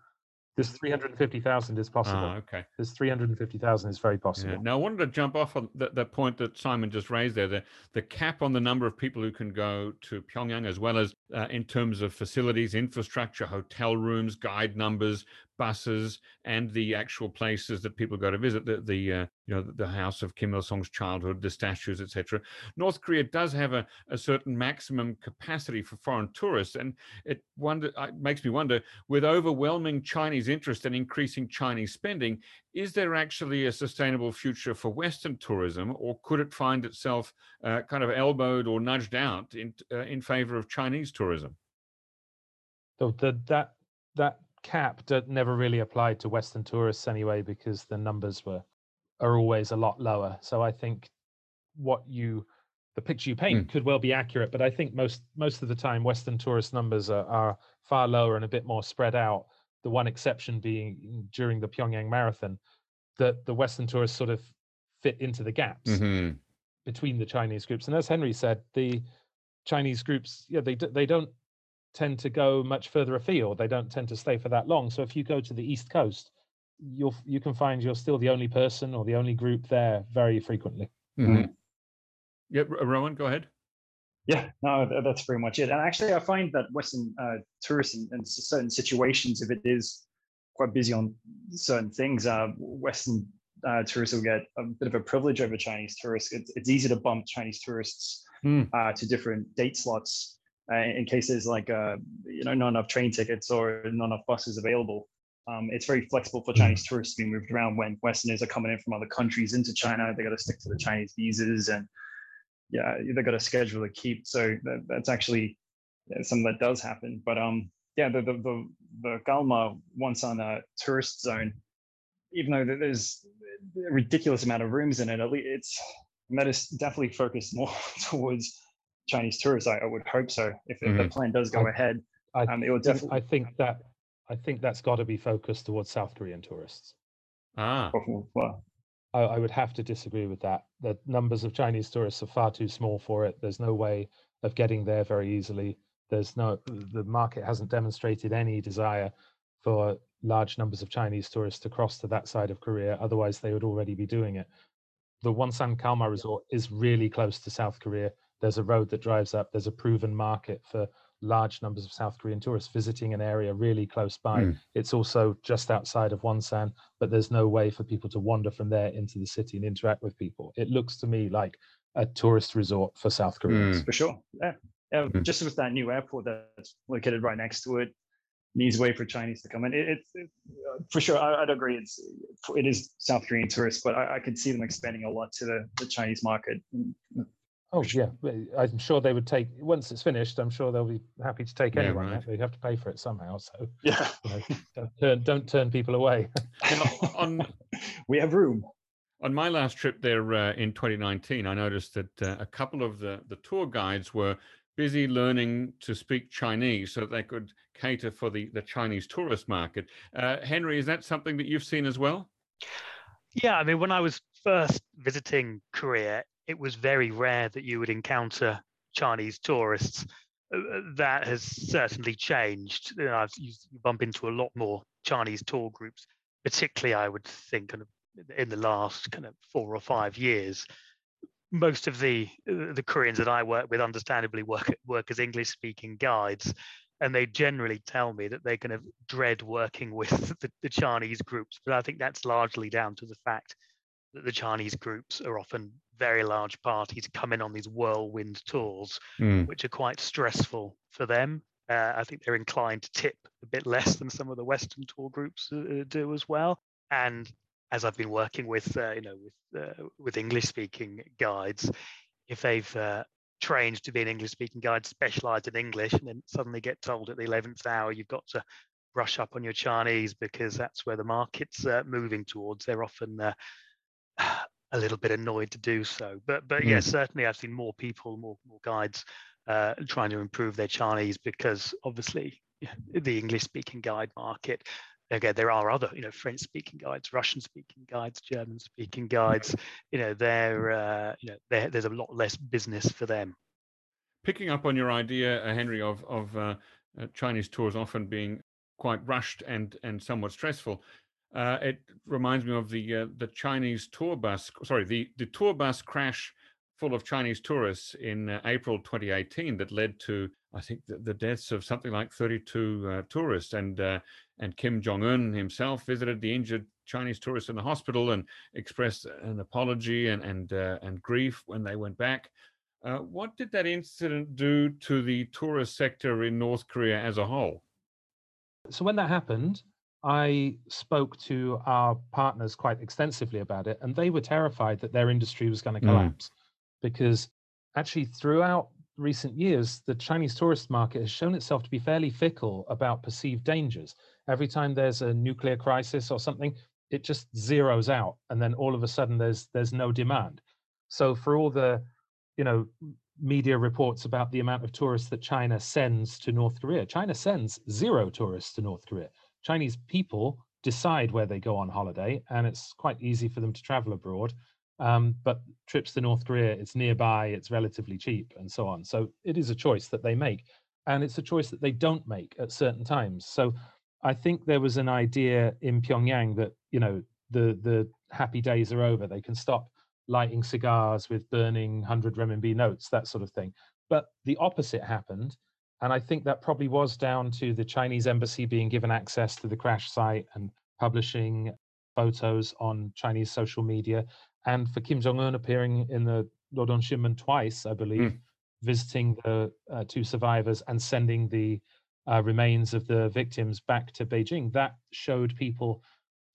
Speaker 3: this 350,000 is possible. Ah,
Speaker 1: okay.
Speaker 3: This 350,000 is very possible. Yeah.
Speaker 1: Now, I wanted to jump off on that, that point that Simon just raised there the, the cap on the number of people who can go to Pyongyang, as well as uh, in terms of facilities, infrastructure, hotel rooms, guide numbers, buses and the actual places that people go to visit the the uh, you know the house of Kim Il Sung's childhood, the statues, etc. North Korea does have a, a certain maximum capacity for foreign tourists, and it wonder it uh, makes me wonder with overwhelming Chinese interest and increasing Chinese spending, is there actually a sustainable future for Western tourism, or could it find itself uh, kind of elbowed or nudged out in uh, in favor of Chinese tourism?
Speaker 3: So the, that that cap that never really applied to Western tourists anyway because the numbers were are always a lot lower. So I think what you the picture you paint mm. could well be accurate, but I think most most of the time Western tourist numbers are, are far lower and a bit more spread out. The one exception being during the Pyongyang Marathon, that the Western tourists sort of fit into the gaps mm-hmm. between the Chinese groups. And as Henry said, the Chinese groups, yeah, they they don't tend to go much further afield. They don't tend to stay for that long. So if you go to the East Coast, you'll you can find you're still the only person or the only group there very frequently.
Speaker 1: Mm-hmm. Yeah, Rowan, go ahead.
Speaker 2: Yeah, no, that's pretty much it. And actually, I find that Western uh, tourists in, in, certain situations, if it is quite busy on certain things, uh, Western uh, tourists will get a bit of a privilege over Chinese tourists. It's, it's easy to bump Chinese tourists mm. to different date slots uh, in cases like uh, you know not enough train tickets or not enough buses available. Um, it's very flexible for Chinese mm-hmm. tourists to be moved around when Westerners are coming in from other countries into China. They got to stick to the Chinese visas and yeah, they got to schedule to keep. So that, that's actually something that does happen. But um, yeah, the the the, the Kalma Wonsan a tourist zone, even though there's a ridiculous amount of rooms in it, at least it's that is definitely focused more [LAUGHS] towards Chinese tourists. I, I would hope so. If, mm-hmm. the plan does go I, ahead,
Speaker 3: I, um, it will definitely. I think that I think that's got to be focused towards South Korean tourists.
Speaker 1: Ah,
Speaker 2: well,
Speaker 3: I, I, would have to disagree with that. The numbers of Chinese tourists are far too small for it. There's no way of getting there very easily. There's no the market hasn't demonstrated any desire for large numbers of Chinese tourists to cross to that side of Korea. Otherwise, they would already be doing it. The Wonsan Kalma Resort is really close to South Korea. There's a road that drives up. There's a proven market for large numbers of South Korean tourists visiting an area really close by. Mm. It's also just outside of Wonsan, but there's no way for people to wander from there into the city and interact with people. It looks to me like a tourist resort for South Koreans.
Speaker 2: Mm. For sure. Yeah. yeah mm. Just with that new airport that's located right next to it, needs way for Chinese to come in. It, it, it for sure, I, would agree. It's it is South Korean tourists, but I, I could see them expanding a lot to the, the Chinese market.
Speaker 3: Oh yeah, I'm sure they would take once it's finished. I'm sure they'll be happy to take yeah, anyone. Right. They'd have to pay for it somehow. So
Speaker 2: yeah,
Speaker 3: you know, don't turn don't turn people away. [LAUGHS]
Speaker 2: on, we have room.
Speaker 1: On my last trip there uh, in 2019, I noticed that uh, a couple of the the tour guides were busy learning to speak Chinese so that they could cater for the, the Chinese tourist market. Uh, Henry, is that something that you've seen as well?
Speaker 4: Yeah, I mean, when I was first visiting Korea, it was very rare that you would encounter Chinese tourists. Uh, uh that has certainly changed. You, know, you bump into a lot more Chinese tour groups, particularly, I would think, kind of in the last kind of four or five years most of the uh, the Koreans that I work with, understandably, work work as English speaking guides, and they generally tell me that they kind of dread working [LAUGHS] with the, the, Chinese groups. But I think that's largely down to the fact that the Chinese groups are often very large parties coming on these whirlwind tours, mm. which are quite stressful for them. Uh, I think they're inclined to tip a bit less than some of the Western tour groups uh, do as well. And as I've been working with, uh, you know, with uh, with English speaking guides, if they've uh, trained to be an English speaking guide, specialised in English, and then suddenly get told at the eleventh hour you've got to brush up on your Chinese because that's where the market's uh, moving towards, they're often uh, a little bit annoyed to do so. But but mm. yes, certainly I've seen more people, more more guides uh, trying to improve their Chinese because obviously the English speaking guide market again there are other you know french speaking guides russian speaking guides german speaking guides you know they're uh, you know there's a lot less business for them
Speaker 1: picking up on your idea uh, henry of of uh, uh, chinese tours often being quite rushed and and somewhat stressful uh, it reminds me of the uh, the chinese tour bus sorry the the tour bus crash full of Chinese tourists in uh, April 2018 that led to, I think, the, the deaths of something like 32 uh, tourists. And uh, and Kim Jong Un himself visited the injured Chinese tourists in the hospital and expressed an apology and and uh, and grief when they went back. What did that incident do to the tourist sector in North Korea as a whole?
Speaker 3: So when that happened, I spoke to our partners quite extensively about it, and they were terrified that their industry was going to mm. collapse. Mm because actually throughout recent years, the Chinese tourist market has shown itself to be fairly fickle about perceived dangers. Every time there's a nuclear crisis or something, it just zeroes out, and then all of a sudden there's there's no demand. So for all the, you know, media reports about the amount of tourists that China sends to North Korea, China sends zero tourists to North Korea. Chinese people decide where they go on holiday, and it's quite easy for them to travel abroad. Um, but trips to North Korea, it's nearby, it's relatively cheap, and so on. So it is a choice that they make, and it's a choice that they don't make at certain times. So I think there was an idea in Pyongyang that you know the the happy days are over. They can stop lighting cigars with burning hundred renminbi notes, that sort of thing. But the opposite happened, and I think that probably was down to the Chinese embassy being given access to the crash site and publishing photos on Chinese social media and for Kim Jong Un appearing in the Rodong Sinmun twice, I believe, mm. visiting the uh, two survivors and sending the uh, remains of the victims back to Beijing, that showed people,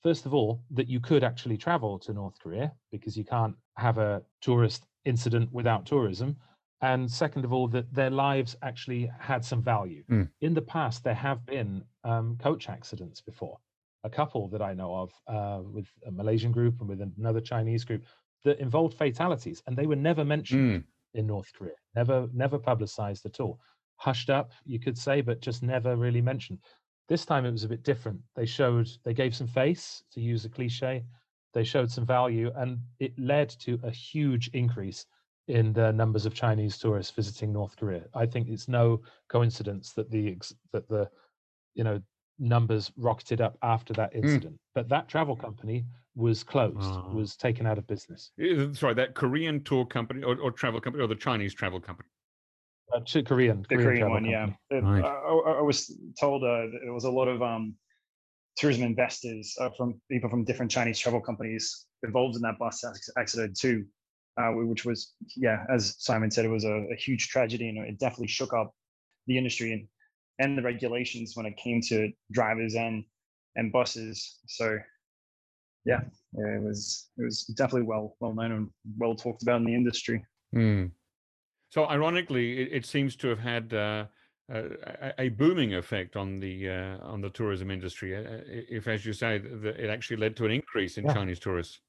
Speaker 3: first of all, that you could actually travel to North Korea because you can't have a tourist incident without tourism. And second of all, that their lives actually had some value. Mm. In the past, there have been um, coach accidents before a couple that I know of uh, with a Malaysian group and with another Chinese group that involved fatalities, and they were never mentioned mm. in North Korea, never never publicized at all, hushed up, you could say, but just never really mentioned. This time it was a bit different. They showed, they gave some face, to use a cliche. They showed some value, and it led to a huge increase in the numbers of Chinese tourists visiting North Korea. I think it's no coincidence that the that the you know numbers rocketed up after that
Speaker 1: Hmm.
Speaker 3: incident. But that travel company was closed,
Speaker 1: Oh.
Speaker 3: was taken out of business.
Speaker 1: Uh, Sorry, that Korean tour company or, or travel company or the Chinese travel company.
Speaker 3: Uh, Korean,
Speaker 2: the Korean
Speaker 3: travel
Speaker 2: one, yeah. It-
Speaker 1: Right.
Speaker 2: I, I- I was told uh, that there was a lot of um, tourism investors uh, from people from different Chinese travel companies involved in that bus accident too, uh, which was, yeah, as Simon said, it was a, a huge tragedy and it definitely shook up the industry and and the regulations when it came to drivers and and buses. So, yeah, yeah, it was it was definitely well well known and well talked about in the industry.
Speaker 1: Hmm. So ironically, it, it seems to have had uh, a, a- a booming effect on the uh, on the tourism industry. uh, If, as you say, th- th- it actually led to an increase in
Speaker 3: Yeah.
Speaker 1: Chinese tourists.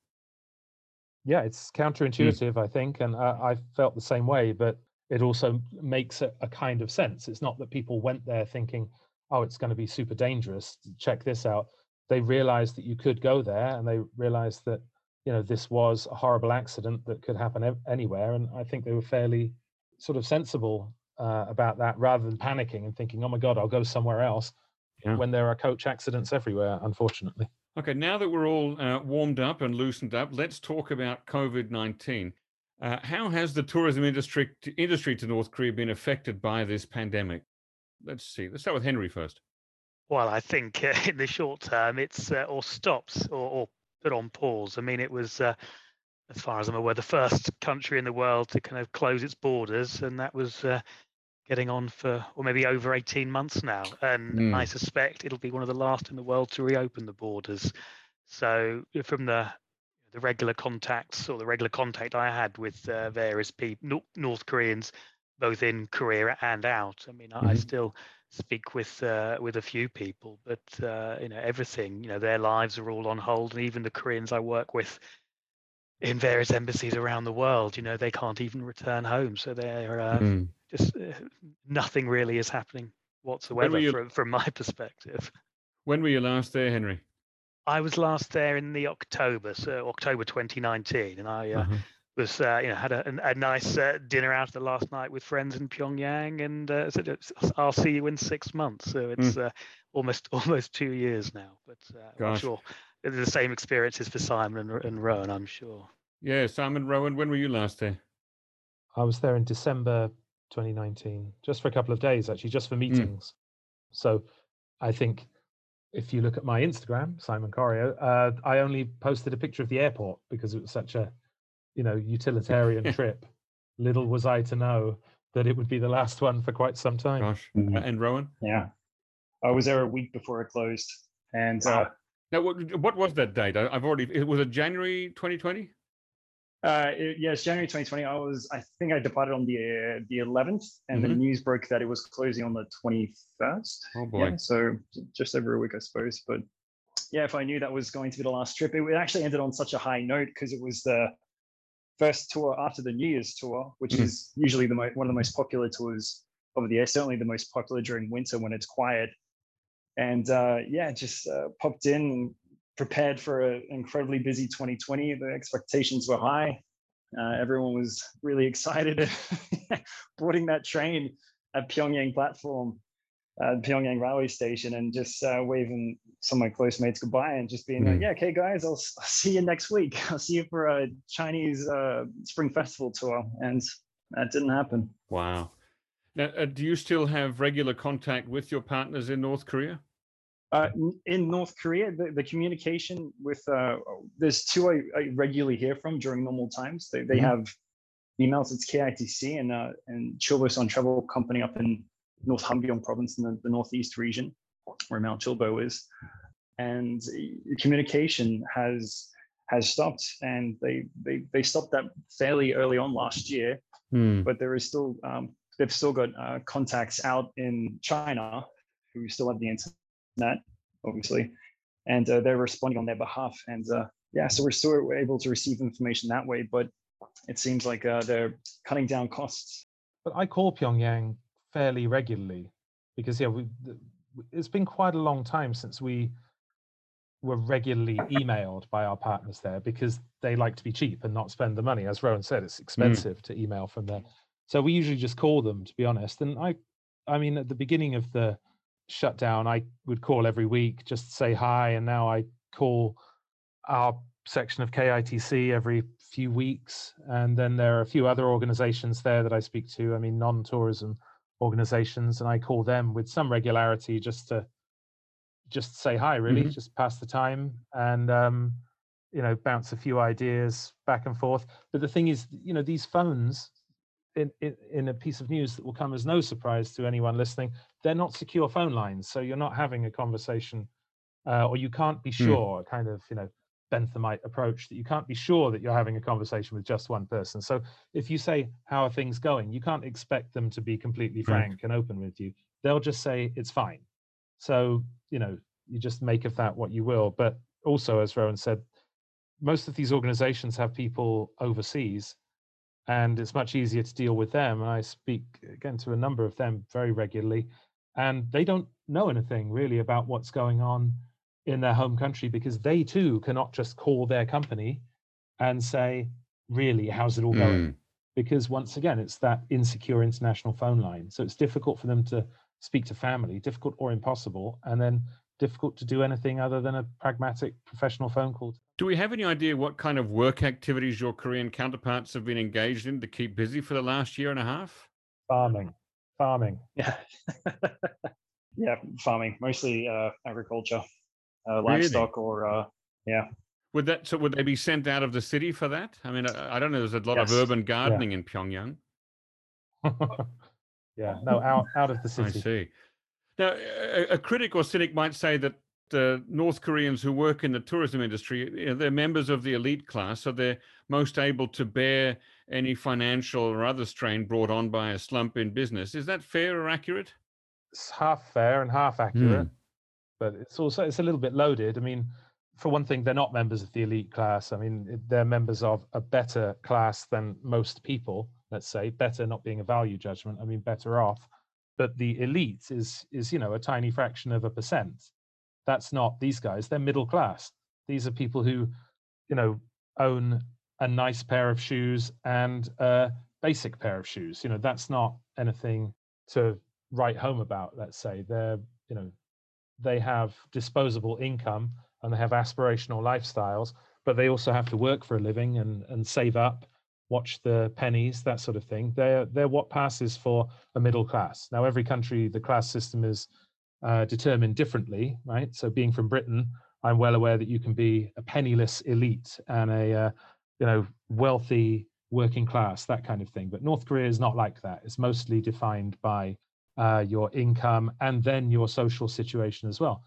Speaker 3: Yeah, it's counterintuitive, I think, and uh, I felt the same way. But it also makes a, a kind of sense. It's not that people went there thinking, "Oh, it's going to be super dangerous. Check this out." They realized that you could go there, and they realized that you know this was a horrible accident that could happen anywhere. And I think they were fairly sort of sensible uh, about that, rather than panicking and thinking, "Oh my God, I'll go somewhere else."
Speaker 1: Yeah.
Speaker 3: When there are coach accidents everywhere, unfortunately.
Speaker 1: Okay, now that we're all uh, warmed up and loosened up, let's talk about COVID nineteen. Uh, how has the tourism industry industry to North Korea been affected by this pandemic? Let's see. Let's start with Henry first.
Speaker 4: Well, I think uh, [LAUGHS] in the short term, it's uh, or stops or, or put on pause. I mean, it was, uh, as far as I'm aware, the first country in the world to kind of close its borders, and that was uh, getting on for, or maybe over 18 months now. And I suspect it'll be one of the last in the world to reopen the borders. So, from the the regular contacts or the regular contact I had with uh, various people, North Koreans, both in Korea and out. I mean, I, I still speak with uh, with a few people, but uh, you know everything. You know their lives are all on hold, and even the Koreans I work with in various embassies around the world, you know, they can't even return home. So they're uh,
Speaker 1: Mm.
Speaker 4: Just uh, nothing really is happening whatsoever
Speaker 1: you-
Speaker 4: from from my [LAUGHS] perspective.
Speaker 1: When were you last there, Henry?
Speaker 4: I was last there in the October, so October 2019, and I uh,
Speaker 1: Uh-huh.
Speaker 4: was uh, you know had a, a nice uh, dinner out the last night with friends in Pyongyang, and uh, said I'll see you in six months. So it's uh, almost [LAUGHS] almost two years now, but uh, I'm sure the same experiences for Simon and, and Rowan. I'm sure.
Speaker 1: Yeah, Simon Rowan. When were you last there?
Speaker 3: I was there in December 2019, just for a couple of days, actually, just for meetings. So I think if you look at my Instagram, Simon Koryo, uh, I only posted a picture of the airport because it was such a, you know, utilitarian [LAUGHS] trip. Little was I to know that it would be the last one for quite some time.
Speaker 1: Gosh.
Speaker 2: Mhm.
Speaker 1: Uh, and Rowan?
Speaker 2: Yeah, I was there a week before it closed, and uh,
Speaker 1: Now, what, what was that date? I, I've already. It was it January 2020?
Speaker 2: Uh, it, yes, January 2020. I was, I think, I departed on the uh, the 11th, and the
Speaker 1: Mhm.
Speaker 2: news broke that it was closing on the 21st.
Speaker 1: Oh boy.
Speaker 2: Yeah, so just over a week, I suppose. But yeah, if I knew that was going to be the last trip, it, it actually ended on such a high note because it was the first tour after the New Year's tour, which
Speaker 1: Mm.
Speaker 2: is usually the mo- one of the most popular tours of the year. Certainly the most popular during winter when it's quiet. And uh, yeah, just uh, popped in and prepared for an incredibly busy 2020. The expectations were high. Uh, everyone was really excited [LAUGHS] boarding that train at Pyongyang platform, uh, Pyongyang railway station, and just uh, waving some of my close mates goodbye and just being like,
Speaker 1: Mm.
Speaker 2: "Yeah, okay, guys, I'll, I'll see you next week. [LAUGHS] I'll see you for a Chinese uh, Spring Festival tour." And that didn't happen.
Speaker 1: Wow. Now, uh, do you still have regular contact with your partners in North Korea?
Speaker 2: Uh, in North Korea, the, the communication with uh, there's two I, I regularly hear from during normal times. They, they
Speaker 1: Mhm.
Speaker 2: have emails. It's KITC and uh, and Chilbosan Travel Company up in North Hamgyong province in the, the northeast region, where Mount Chilbo is, and uh, communication has has stopped, and they they they stopped that fairly early on last year
Speaker 1: Hmm.
Speaker 2: but there is still um, they've still got uh, contacts out in China who still have the internet, obviously, and uh, they're responding on their behalf. And uh, yeah, so we're still able to receive information that way, but it seems like uh, they're cutting down costs.
Speaker 3: But I call Pyongyang fairly regularly because yeah, we, it's been quite a long time since we were regularly emailed by our partners there because they like to be cheap and not spend the money. As Rowan said, it's expensive to email from there. So we usually just call them, to be honest. And I, I mean, at the beginning of the shut down, I would call every week just to say hi, and now I call our section of KITC every few weeks, and then there are a few other organisations there that I speak to. I mean, non-tourism organisations, and I call them with some regularity just to just say hi, really, mm-hmm. just pass the time, and um, you know, bounce a few ideas back and forth. But the thing is, you know, these phones. In, in, in a piece of news that will come as no surprise to anyone listening, they're not secure phone lines. So you're not having a conversation uh, or you can't be hmm. sure, mm. kind of, you know, Benthamite approach that you can't be sure that you're having a conversation with just one person. So if you say, How are things going? you can't expect them to be completely frank right. and open with you. They'll just say, It's fine. So, you know, you just make of that what you will. But also, as Rowan said, most of these organizations have people overseas and it's much easier to deal with them. And I speak again to a number of them very regularly, and they don't know anything really about what's going on in their home country because they too cannot just call their company and say, really, how's it all going? Mm. Because once again, it's that insecure international phone line. So it's difficult for them to speak to family, difficult or impossible, and then difficult to do anything other than a pragmatic professional phone call.
Speaker 1: Do we have any idea what kind of work activities your Korean counterparts have been engaged in to keep busy for the last year and a half?
Speaker 3: Farming. Farming.
Speaker 2: Yeah. [LAUGHS] yeah, farming, mostly uh, agriculture uh, livestock really? or uh, yeah.
Speaker 1: Would that so? Would they be sent out of the city for that? I mean, I, I don't know. There's a lot yes. of urban gardening yeah. in Pyongyang. [LAUGHS]
Speaker 3: yeah, no, out out of the city.
Speaker 1: I see. Now, a, a critic or cynic might say that uh, North Koreans who work in the tourism industry, you know, they're members of the elite class, so they're most able to bear any financial or other strain brought on by a slump in business. Is that fair or accurate?
Speaker 3: It's half fair and half accurate. Mm but it's also it's a little bit loaded. I mean, for one thing, they're not members of the elite class. I mean, they're members of a better class than most people. Let's say better, not being a value judgment. I mean, better off. But the elite is is you know a tiny fraction of a percent. That's not these guys. They're middle class. These are people who, you know, own a nice pair of shoes and a basic pair of shoes. You know, that's not anything to write home about. Let's say they're you know they have disposable income and they have aspirational lifestyles, but they also have to work for a living and, and save up, watch the pennies, that sort of thing. They're, they're what passes for a middle class. Now, every country, the class system is uh, determined differently, right? So, being from Britain, I'm well aware that you can be a penniless elite and a uh, you know wealthy working class, that kind of thing. But North Korea is not like that. It's mostly defined by uh, your income, and then your social situation as well.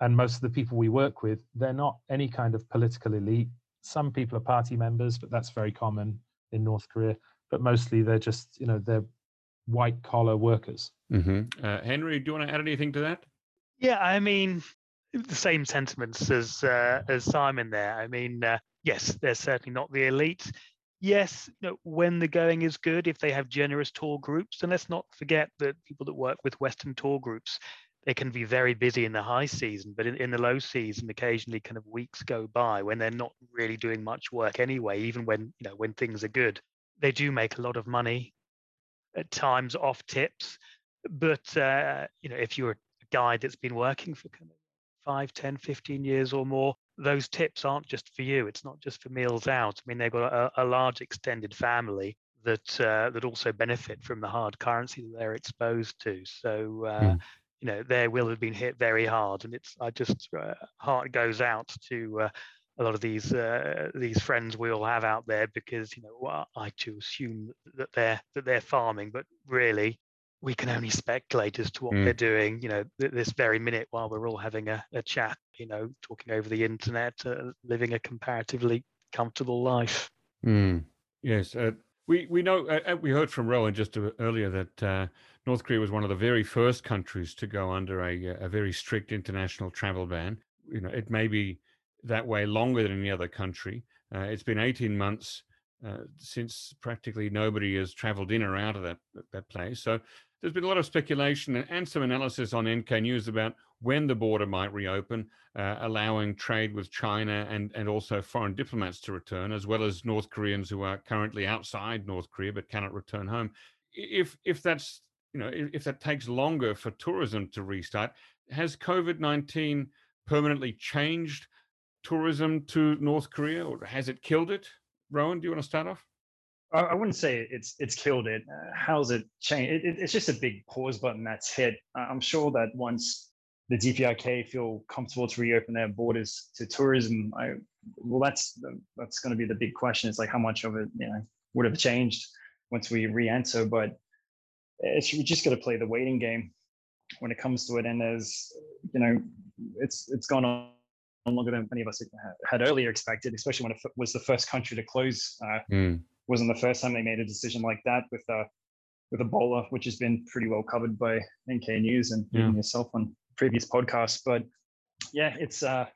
Speaker 3: And most of the people we work with, they're not any kind of political elite. Some people are party members, but that's very common in North Korea. But mostly they're just, you know, they're white collar workers.
Speaker 1: Mm-hmm. Uh, Henry, do you want to add anything to that?
Speaker 4: Yeah, I mean, the same sentiments as uh, as Simon there. I mean, uh, yes, they're certainly not the elite yes, you know, when the going is good, if they have generous tour groups, and let's not forget that people that work with Western tour groups, they can be very busy in the high season, but in, in the low season, occasionally kind of weeks go by when they're not really doing much work anyway, even when, you know, when things are good. They do make a lot of money at times off tips. But, uh, you know, if you're a guide that's been working for kind of 5, 10, 15 years or more, those tips aren't just for you. It's not just for meals out. I mean, they've got a, a large extended family that uh, that also benefit from the hard currency that they're exposed to. So. Uh, mm. You know, their will have been hit very hard, and it's I just uh, heart goes out to uh, a lot of these uh, these friends we all have out there because you know well, I too assume that they're that they're farming, but really we can only speculate as to what mm. they're doing, you know, th- this very minute while we're all having a, a chat, you know, talking over the internet, uh, living a comparatively comfortable life.
Speaker 1: Mm. Yes. Uh, we, we know, uh, uh we heard from Rowan just earlier that uh, North Korea was one of the very first countries to go under a, uh, a very strict international travel ban. You know, it may be that way longer than any other country. it's been 18 months uh, since practically nobody has traveled in or out of that that place. So there's been a lot of speculation and some analysis on NK News about when the border might reopen, uh, allowing trade with China and, and also foreign diplomats to return, as well as North Koreans who are currently outside North Korea but cannot return home. If if that's you know, if, if that takes longer for tourism to restart, has COVID 19 permanently changed tourism to North Korea or has it killed it? Rowan, do you want to start off?
Speaker 2: I wouldn't say it's it's killed it. Uh, how's it changed? It, it, it's just a big pause button that's hit. I'm sure that once the DPRK feel comfortable to reopen their borders to tourism, I well, that's that's going to be the big question. It's like how much of it you know would have changed once we re-enter, but it's we just got to play the waiting game when it comes to it. And there's you know it's it's gone on longer than many of us had earlier expected, especially when it was the first country to close. Uh, mm. Wasn't the first time they made a decision like that with uh, with Ebola, which has been pretty well covered by NK News and yeah. yourself on previous podcasts. But yeah, it's uh,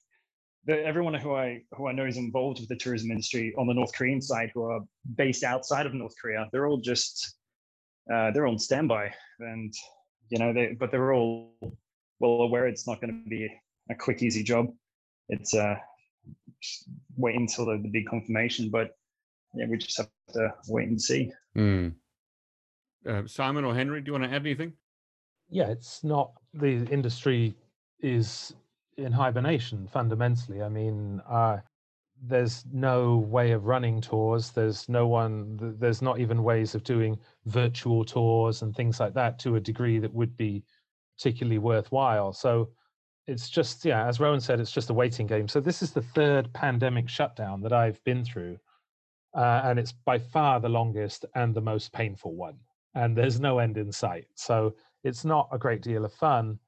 Speaker 2: the, everyone who I who I know is involved with the tourism industry on the North Korean side, who are based outside of North Korea, they're all just uh, they're on standby, and you know, they but they're all well aware it's not going to be a quick, easy job. It's uh, wait until the, the big confirmation, but yeah, we just have to wait and see.
Speaker 1: Mm. Uh, Simon or Henry, do you want to add anything?
Speaker 3: Yeah, it's not the industry is in hibernation fundamentally. I mean, uh, there's no way of running tours. There's no one. There's not even ways of doing virtual tours and things like that to a degree that would be particularly worthwhile. So it's just yeah, as Rowan said, it's just a waiting game. So this is the third pandemic shutdown that I've been through, uh, and it's by far the longest and the most painful one. And there's no end in sight. So it's not a great deal of fun,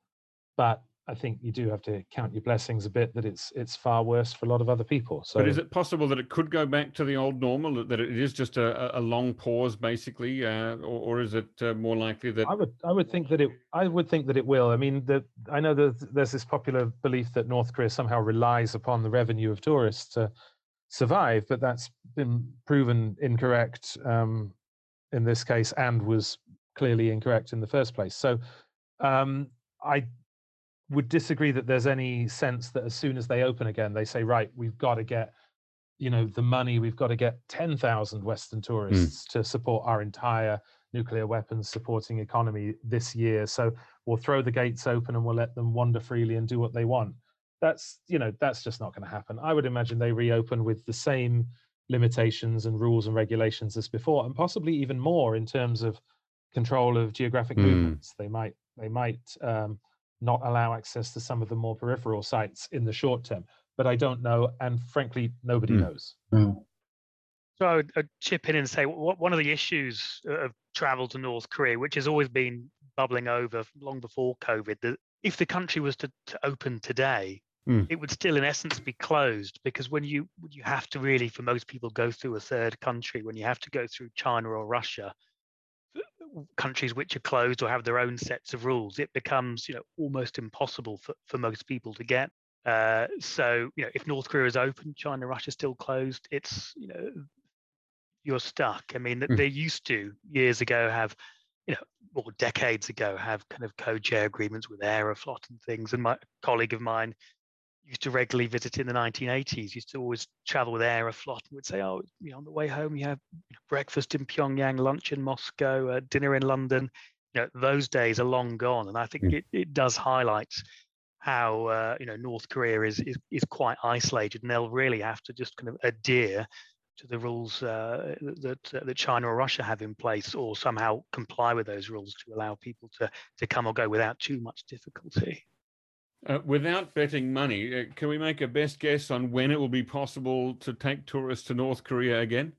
Speaker 3: but I think you do have to count your blessings a bit that it's it's far worse for a lot of other people. So,
Speaker 1: but is it possible that it could go back to the old normal? That it is just a, a long pause, basically, uh, or, or, is it uh, more likely that
Speaker 3: I would I would think that it I would think that it will. I mean, that I know that there's this popular belief that North Korea somehow relies upon the revenue of tourists to survive, but that's been proven incorrect um, in this case, and was clearly incorrect in the first place. So. Um, I would disagree that there's any sense that as soon as they open again, they say, right, we've got to get, you know, the money, we've got to get 10,000 Western hmm. tourists mm. to support our entire nuclear weapons supporting economy this year. So we'll throw the gates open and we'll let them wander freely and do what they want. That's, you know, that's just not going to happen. I would imagine they reopen with the same limitations and rules and regulations as before, and possibly even more in terms of control of geographic mm. movements. They might, they might, um, not allow access to some of the more peripheral sites in the short term. But I don't know, and frankly, nobody mm. knows. Mm.
Speaker 4: So I would I'd chip in and say what, one of the issues of travel to North Korea, which has always been bubbling over long before COVID, that if the country was to, to open today, mm. it would still in essence be closed because when you you have to really, for most people, go through a third country, when you have to go through China or Russia, countries which are closed or have their own sets of rules, it becomes you know almost impossible for, for most people to get. Uh, so you know if North Korea is open, China, Russia still closed, it's you know you're stuck. I mean, mm. they used to years ago have you know or decades ago have kind of codeshare agreements with Aeroflot and things. And my colleague of mine used to regularly visit in the 1980s, used to always travel with Aeroflot and would say, oh, you know, on the way home, you have breakfast in Pyongyang, lunch in Moscow, uh, dinner in London. You know, those days are long gone. And I think mm. it, it does highlight how, uh, you know, North Korea is, is, is quite isolated and they'll really have to just kind of adhere to the rules uh, that uh, that China or Russia have in place, or somehow comply with those rules to allow people to to come or go without too much difficulty.
Speaker 1: Uh, without betting money, uh, can we make a best guess on when it will be possible to take tourists to North Korea again?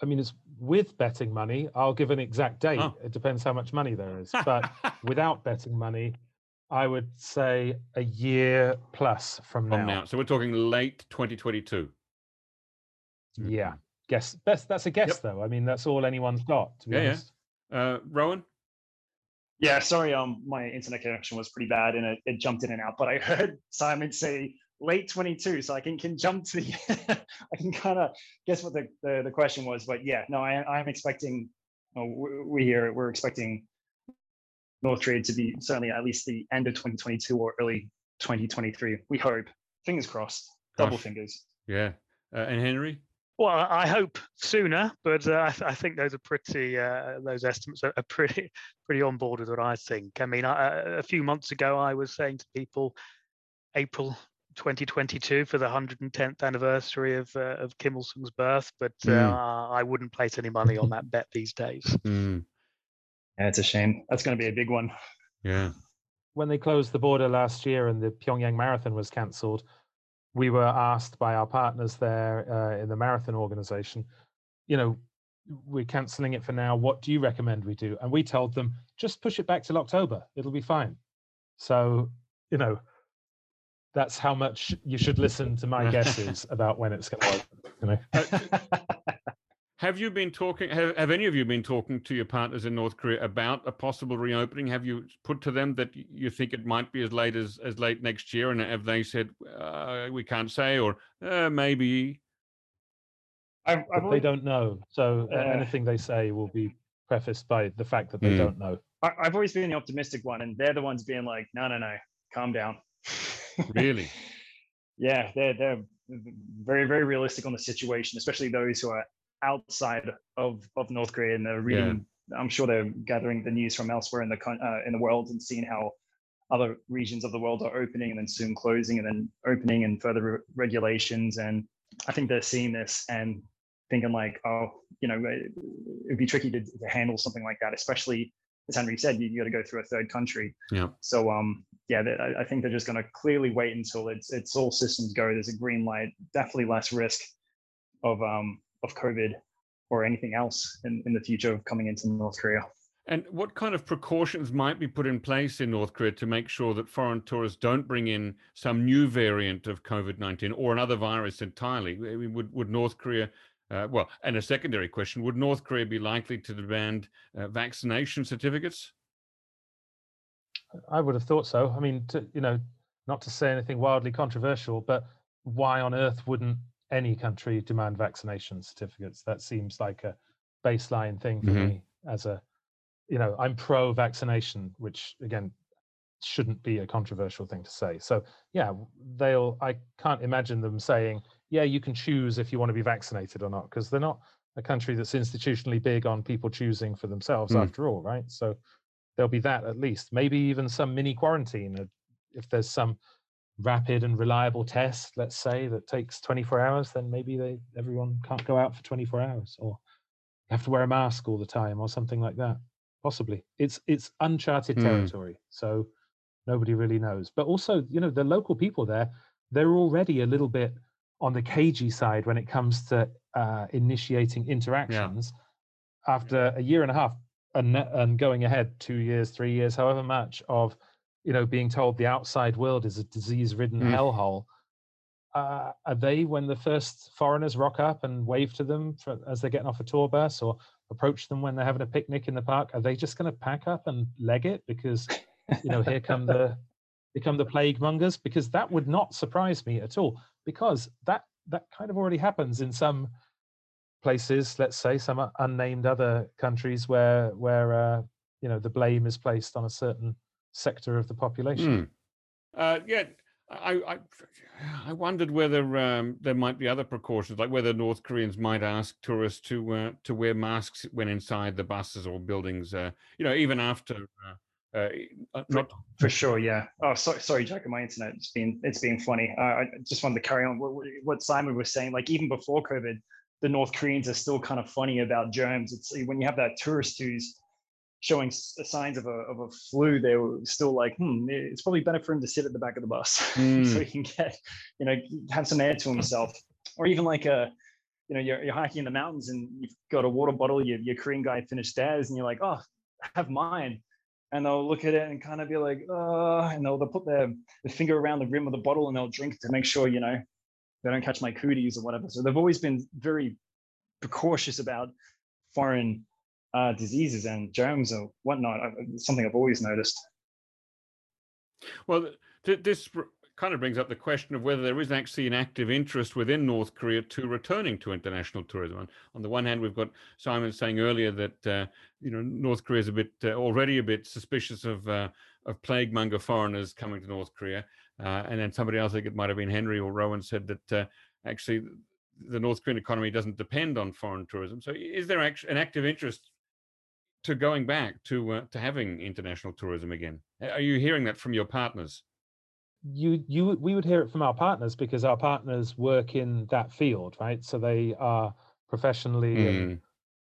Speaker 3: I mean, it's with betting money. I'll give an exact date. Oh. It depends how much money there is. [LAUGHS] But without betting money, I would say a year plus from, from now. now.
Speaker 1: So we're talking late 2022.
Speaker 3: Yeah. Mm-hmm. Guess best that's a guess yep. though. I mean, that's all anyone's got, to be yeah, honest.
Speaker 1: Yeah. Uh, Rowan?
Speaker 2: Yeah, sorry, um, my internet connection was pretty bad and it, it jumped in and out. But I [LAUGHS] heard Simon say late 22, so I can can jump to the. [LAUGHS] I can kind of guess what the, the, the question was, but yeah, no, I I'm expecting. Oh, we here we're expecting North Trade to be certainly at least the end of 2022 or early 2023. We hope. Fingers crossed. Double Gosh. fingers.
Speaker 1: Yeah, uh, and Henry.
Speaker 4: Well, I hope sooner, but uh, I, th- I, think those are pretty. Uh, those estimates are, are, pretty [LAUGHS] pretty on board with what I think. I mean, I, a few months ago, I was saying to people, April 2022 for the 110th anniversary of uh, of Kim Il Sung's birth, but mm. I wouldn't place any money on that bet these days. [LAUGHS]
Speaker 1: Mm.
Speaker 2: Yeah, it's a shame. That's going to be a big one.
Speaker 1: Yeah.
Speaker 3: When they closed the border last year and the Pyongyang Marathon was cancelled, we were asked by our partners there uh, in the marathon organization, you know, we're cancelling it for now. What do you recommend we do? And we told them just push it back till October. It'll be fine. So, you know, that's how much you should listen to my [LAUGHS] guesses about when it's going to open. You know.
Speaker 1: Have you been talking? Have, have, any of you been talking to your partners in North Korea about a possible reopening? Have you put to them that you think it might be as late as as late next year? And have they said uh, we can't say, or uh, maybe?
Speaker 3: I've, I've they don't know. So uh, anything they say will be prefaced by the fact that they mm. don't know.
Speaker 2: I, I've always been the optimistic one, and they're the ones being like, "No, no, no, calm down."
Speaker 1: really? [LAUGHS]
Speaker 2: yeah, they're they're very very realistic on the situation, especially those who are outside of, of North Korea and they're reading. Yeah. I'm sure they're gathering the news from elsewhere in the uh, in the world and seeing how other regions of the world are opening and then soon closing and then opening and further re- regulations. And I think they're seeing this and thinking like, oh, you know, it'd be tricky to, to handle something like that, especially as Henry said, you, you got to go through a third country.
Speaker 1: Yeah.
Speaker 2: So um, yeah, I, I think they're just going to clearly wait until it's it's all systems go. There's a green light, definitely less risk of um of COVID or anything else in, in the future of coming into North Korea.
Speaker 1: And what kind of precautions might be put in place in North Korea to make sure that foreign tourists don't bring in some new variant of COVID 19 or another virus entirely? Would, would North Korea, uh, well, and a secondary question, would North Korea be likely to demand uh, vaccination certificates?
Speaker 3: I would have thought so. I mean, to, you know, not to say anything wildly controversial, but why on earth wouldn't any country demand vaccination certificates. That seems like a baseline thing for mm-hmm. me as a, you know, I'm pro vaccination, which again shouldn't be a controversial thing to say. So yeah, they'll. I can't imagine them saying, yeah, you can choose if you want to be vaccinated or not, because they're not a country that's institutionally big on people choosing for themselves mm. after all, right? So there'll be that at least. Maybe even some mini quarantine uh, if there's some rapid and reliable test, let's say, that takes 24 hours, then maybe they everyone can't go out for 24 hours or have to wear a mask all the time or something like that. Possibly. It's it's uncharted mm. territory. So nobody really knows. But also, you know, the local people there, they're already a little bit on the cagey side when it comes to uh, initiating interactions. Yeah. After a year and a half and, and going ahead two years, three years, however much of you know, being told the outside world is a disease-ridden mm. hellhole. Uh, are they when the first foreigners rock up and wave to them for, as they're getting off a tour bus, or approach them when they're having a picnic in the park? Are they just going to pack up and leg it because you know here come the here come the plague mongers? Because that would not surprise me at all. Because that that kind of already happens in some places. Let's say some unnamed other countries where where uh, you know the blame is placed on a certain sector of the population.
Speaker 1: Mm. Uh, yeah, I, I, I wondered whether um, there might be other precautions, like whether North Koreans might ask tourists to uh, to wear masks when inside the buses or buildings. Uh, you know, even after. Uh, uh, uh not
Speaker 2: for sure, yeah. Oh, sorry, sorry, Jack. My internet it's been it's been funny. I just wanted to carry on what, what Simon was saying. Like even before COVID, the North Koreans are still kind of funny about germs. It's when you have that tourist who's showing signs of a, of a flu, they were still like, hmm, it's probably better for him to sit at the back of the bus mm. [LAUGHS] so he can get, you know, have some air to himself. Or even like a, you know, you're, you're hiking in the mountains and you've got a water bottle, your, your Korean guy finished theirs and you're like, oh, have mine. And they'll look at it and kind of be like, oh, and they'll, they'll put their, their finger around the rim of the bottle and they'll drink to make sure, you know, they don't catch my cooties or whatever. So they've always been very precautious about foreign uh, diseases and germs or whatnot. something I've always noticed.
Speaker 1: Well, th- this kind of brings up the question of whether there is actually an active interest within North Korea to returning to international tourism. On, on the one hand, we've got Simon saying earlier that uh, you know North Korea is a bit uh, already a bit suspicious of uh, of plague monger foreigners coming to North Korea, uh, and then somebody else, I think it might have been Henry or Rowan, said that uh, actually the North Korean economy doesn't depend on foreign tourism. So, is there an active interest to going back to uh, to having international tourism again? Are you hearing that from your partners?
Speaker 3: You you we would hear it from our partners because our partners work in that field, right? So they are professionally mm. and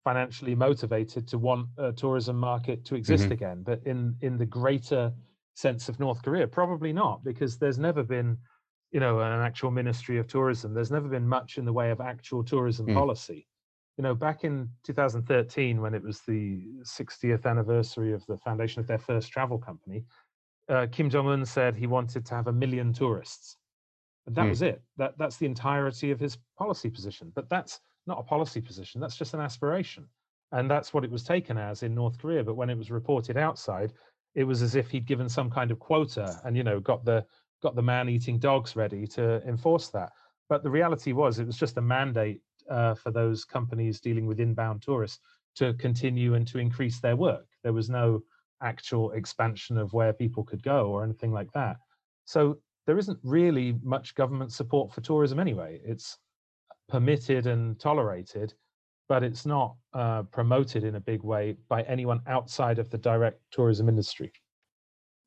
Speaker 3: financially motivated to want a tourism market to exist mm-hmm. again. But in in the greater sense of North Korea, probably not, because there's never been, you know, an actual ministry of tourism. There's never been much in the way of actual tourism mm. policy. You know, back in 2013, when it was the 60th anniversary of the foundation of their first travel company, uh, Kim Jong Un said he wanted to have a million tourists. And that mm. was it. That that's the entirety of his policy position. But that's not a policy position. That's just an aspiration. And that's what it was taken as in North Korea. But when it was reported outside, it was as if he'd given some kind of quota and, you know, got the got the man eating dogs ready to enforce that. But the reality was it was just a mandate uh, for those companies dealing with inbound tourists to continue and to increase their work. There was no actual expansion of where people could go or anything like that. So there isn't really much government support for tourism anyway. It's permitted and tolerated, but it's not uh, promoted in a big way by anyone outside of the direct tourism industry.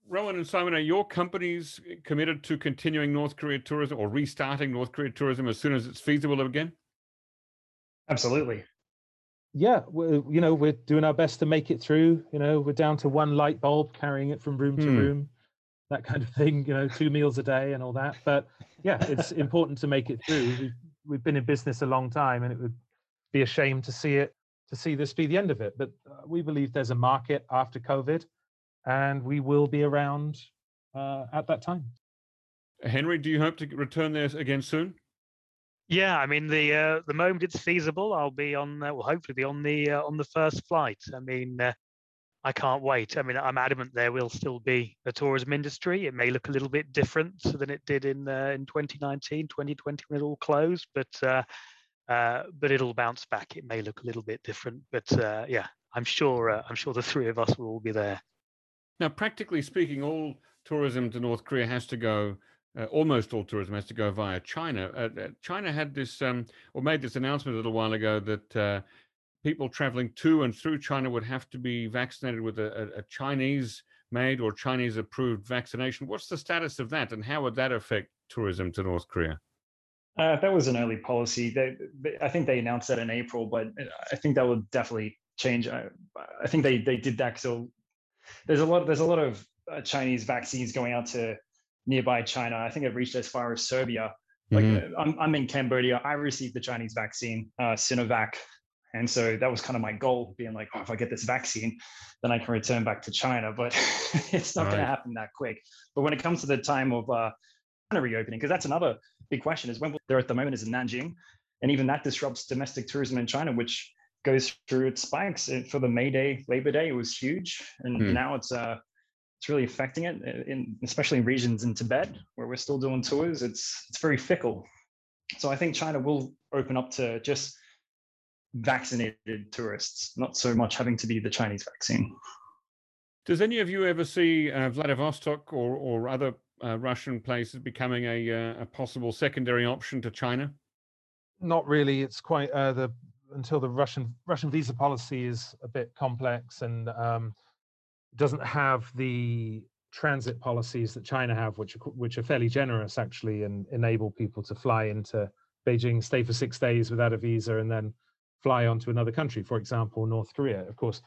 Speaker 1: Rowan and Simon, are your companies committed to continuing North Korea tourism or restarting North Korea tourism as soon as it's feasible again?
Speaker 2: Absolutely.
Speaker 3: Yeah, you know, we're doing our best to make it through. You know, we're down to one light bulb, carrying it from room hmm. to room, that kind of thing. You know, two meals a day and all that. But yeah, it's important to make it through. We've we've been in business a long time, and it would be a shame to see it to see this be the end of it. But uh, we believe there's a market after COVID, and we will be around uh, at that time.
Speaker 1: Henry, do you hope to return there again soon?
Speaker 4: Yeah, I mean the uh, the moment it's feasible, I'll be on. Uh, well, hopefully, be on the uh, on the first flight. I mean, uh, I can't wait. I mean, I'm adamant there will still be a tourism industry. It may look a little bit different than it did in uh, in 2019, 2020 when it all closed, but uh, uh, but it'll bounce back. It may look a little bit different, but uh, yeah, I'm sure uh, I'm sure the three of us will all be there.
Speaker 1: Now, practically speaking, all tourism to North Korea has to go. Uh, almost all tourism has to go via China. China had this um, or made this announcement a little while ago that people traveling to and through China would have to be vaccinated with a, a, Chinese made or Chinese approved vaccination. What's the status of that, and how would that affect tourism to North Korea?
Speaker 2: Uh, that was an early policy. They, I think they announced that in April, but I think that will definitely change. I, I think they they did that so there's a lot there's a lot of uh, Chinese vaccines going out to nearby China. I think it reached as far as Serbia. Like mm-hmm. Uh, I'm, I'm in Cambodia. I received the Chinese vaccine, uh, Sinovac, and so that was kind of my goal, being like, oh, if I get this vaccine, then I can return back to China. [LAUGHS] But it's not right. going to happen that quick. But when it comes to the time of uh, China reopening, because that's another big question, is when they're at the moment is in Nanjing, and even that disrupts domestic tourism in China, which goes through its spikes. For the May Day, Labor Day, it was huge, and hmm. now it's uh, it's really affecting it, in, especially in regions in Tibet where we're still doing tours. It's it's very fickle. So I think China will open up to just vaccinated tourists, not so much having to be the Chinese vaccine.
Speaker 1: Does any of you ever see uh, Vladivostok or, or other uh, Russian places becoming a, uh, a possible secondary option to China?
Speaker 3: Not really. It's quite uh, the until the Russian Russian visa policy is a bit complex and um, doesn't have the transit policies that China have, which which are fairly generous actually, and enable people to fly into Beijing, stay for six days without a visa, and then fly on to another country, for example, North Korea. Of course,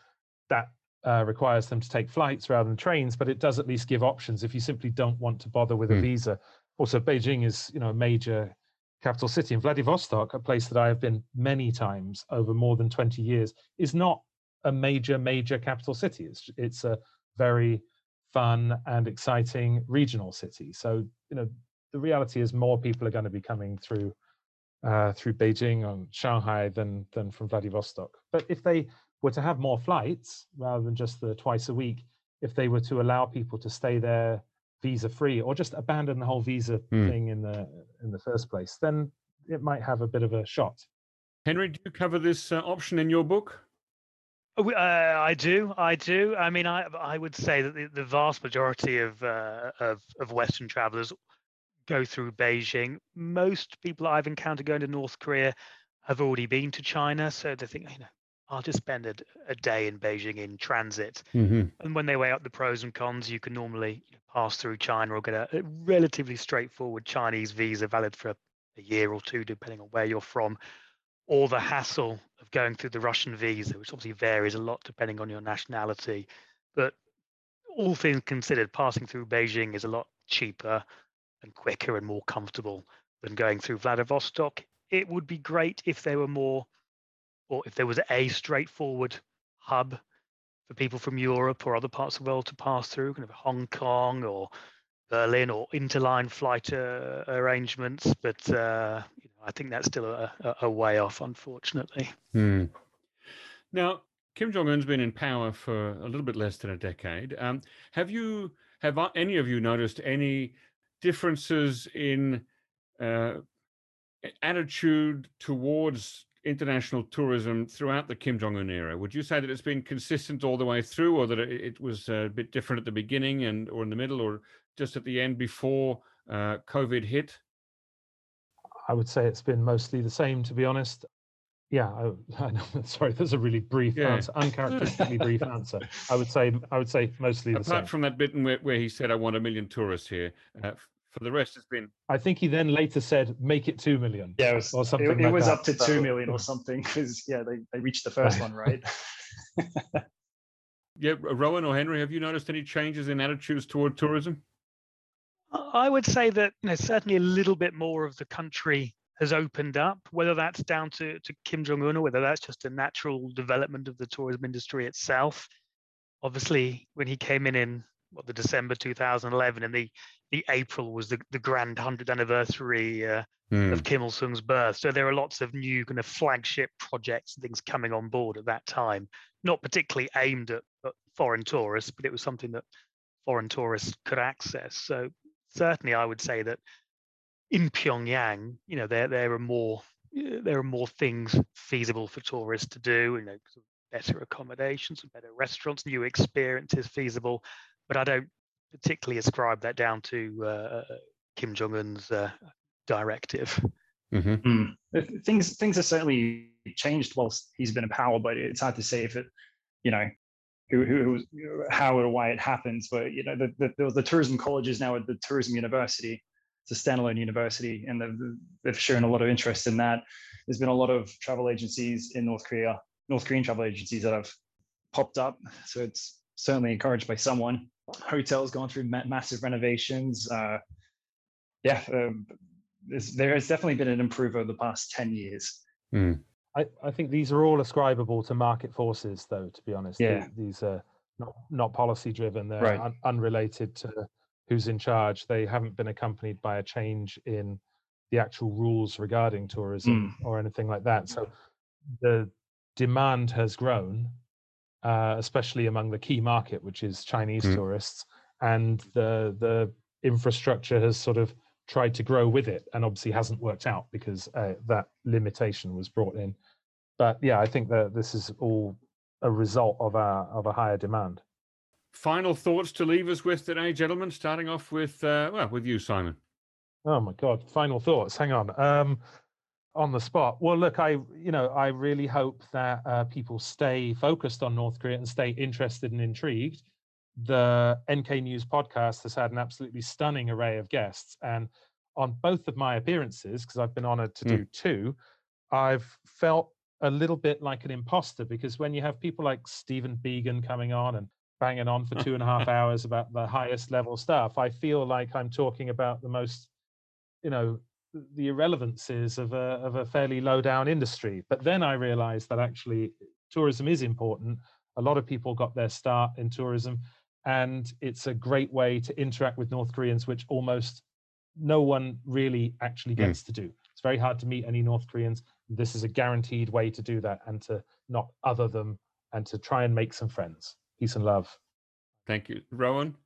Speaker 3: that uh, requires them to take flights rather than trains, but it does at least give options if you simply don't want to bother with mm. a hmm. visa. Also, Beijing is, you know, a major capital city, and Vladivostok, a place that I have been many times over more than 20 years, is not a major, major capital city. It's it's a very fun and exciting regional city. So, you know, the reality is more people are going to be coming through uh, through Beijing and Shanghai than than from Vladivostok. But if they were to have more flights rather than just the twice a week, if they were to allow people to stay there visa free or just abandon the whole visa mm. thing in the in the first place, then it might have a bit of a shot.
Speaker 1: Henry, do you cover this uh, option in your book?
Speaker 4: Uh, I do, I do. I mean, I I would say that the, the vast majority of, uh, of of Western travelers go through Beijing. Most people I've encountered going to North Korea have already been to China, so they think, you know, I'll just spend a, a day in Beijing in transit. Mm-hmm. And when they weigh up the pros and cons, you can normally pass through China or get a, a relatively straightforward Chinese visa valid for a, a year or two, depending on where you're from, or the hassle of going through the Russian visa, which obviously varies a lot depending on your nationality. But all things considered, passing through Beijing is a lot cheaper and quicker and more comfortable than going through Vladivostok. It would be great if there were more, or if there was a straightforward hub for people from Europe or other parts of the world to pass through, kind of Hong Kong or Berlin or interline flight uh, arrangements. But uh, you I think that's still a, a way off, unfortunately.
Speaker 1: Hmm. Now, Kim Jong Un's been in power for a little bit less than a decade. Um, have you, have any of you noticed any differences in uh, attitude towards international tourism throughout the Kim Jong Un era? Would you say that it's been consistent all the way through, or that it, was a bit different at the beginning and or in the middle, or just at the end before uh, COVID hit?
Speaker 3: I would say it's been mostly the same, to be honest. Yeah, I, [LAUGHS] I know, [LAUGHS] sorry, that's a really brief yeah. answer, uncharacteristically brief [LAUGHS] answer. I would say, I would say mostly
Speaker 1: Apart
Speaker 3: the same.
Speaker 1: Apart from that bit where, where he said, "I want a million tourists here," uh, for the rest, it's been.
Speaker 3: I think he then later said, "Make it two million.
Speaker 2: Yeah, it was, or something. It, it like was that. up to two million or something because yeah, they, they reached the first one, right?
Speaker 1: yeah, Rowan or Henry, have you noticed any changes in attitudes toward tourism?
Speaker 4: I would say that you know, certainly a little bit more of the country has opened up, whether that's down to, to Kim Jong Un or whether that's just a natural development of the tourism industry itself. Obviously, when he came in in what, the December 2011 and the the April was the, the grand 100th anniversary uh, mm. of Kim Il Sung's birth. So there are lots of new kind of flagship projects and things coming on board at that time, not particularly aimed at, at foreign tourists, but it was something that foreign tourists could access. So certainly, I would say that in Pyongyang, you know, there there are more there are more things feasible for tourists to do. You know, better accommodations, better restaurants, new experiences feasible. But I don't particularly ascribe that down to uh, Kim Jong Un's uh, directive.
Speaker 2: Mm-hmm. Mm. Things things have certainly changed whilst he's been in power, but it's hard to say if it, you know, who, who, how or why it happens. But you know, the, the, the tourism college is now at the tourism university. It's a standalone university, and they've, they've shown a lot of interest in that. There's been a lot of travel agencies in North Korea, North Korean travel agencies that have popped up. So it's certainly encouraged by someone hotels gone through ma- massive renovations. Uh, yeah, um, there has definitely been an improvement over the past 10 years.
Speaker 3: Mm. I, I think these are all ascribable to market forces, though, to be honest.
Speaker 2: Yeah.
Speaker 3: These are not, not policy driven, they're right. un- unrelated to who's in charge. They haven't been accompanied by a change in the actual rules regarding tourism mm. or anything like that. So the demand has grown uh, especially among the key market, which is Chinese mm. tourists, and the the infrastructure has sort of tried to grow with it, and obviously hasn't worked out because uh, that limitation was brought in. But yeah, I think that this is all a result of a of a higher demand.
Speaker 1: Final thoughts to leave us with today, gentlemen. Starting off with uh, well, with you, Simon.
Speaker 3: Oh my God! Final thoughts. Hang on. Um, on the spot. Well, look, I you know I really hope that uh, people stay focused on North Korea and stay interested and intrigued. The NK News podcast has had an absolutely stunning array of guests, and on both of my appearances, because I've been honored to mm. do two, I've felt a little bit like an imposter because when you have people like Stephen Biegun coming on and banging on for [LAUGHS] two and a half hours about the highest level stuff, I feel like I'm talking about the most, you know, the irrelevances of a, of a fairly low down industry. But then I realized that actually tourism is important. A lot of people got their start in tourism, and it's a great way to interact with North Koreans, which almost no one really actually hmm. gets mm. to do. It's very hard to meet any North Koreans. This is a guaranteed way to do that and to not other them and to try and make some friends. Peace and love.
Speaker 1: Thank you. Rowan?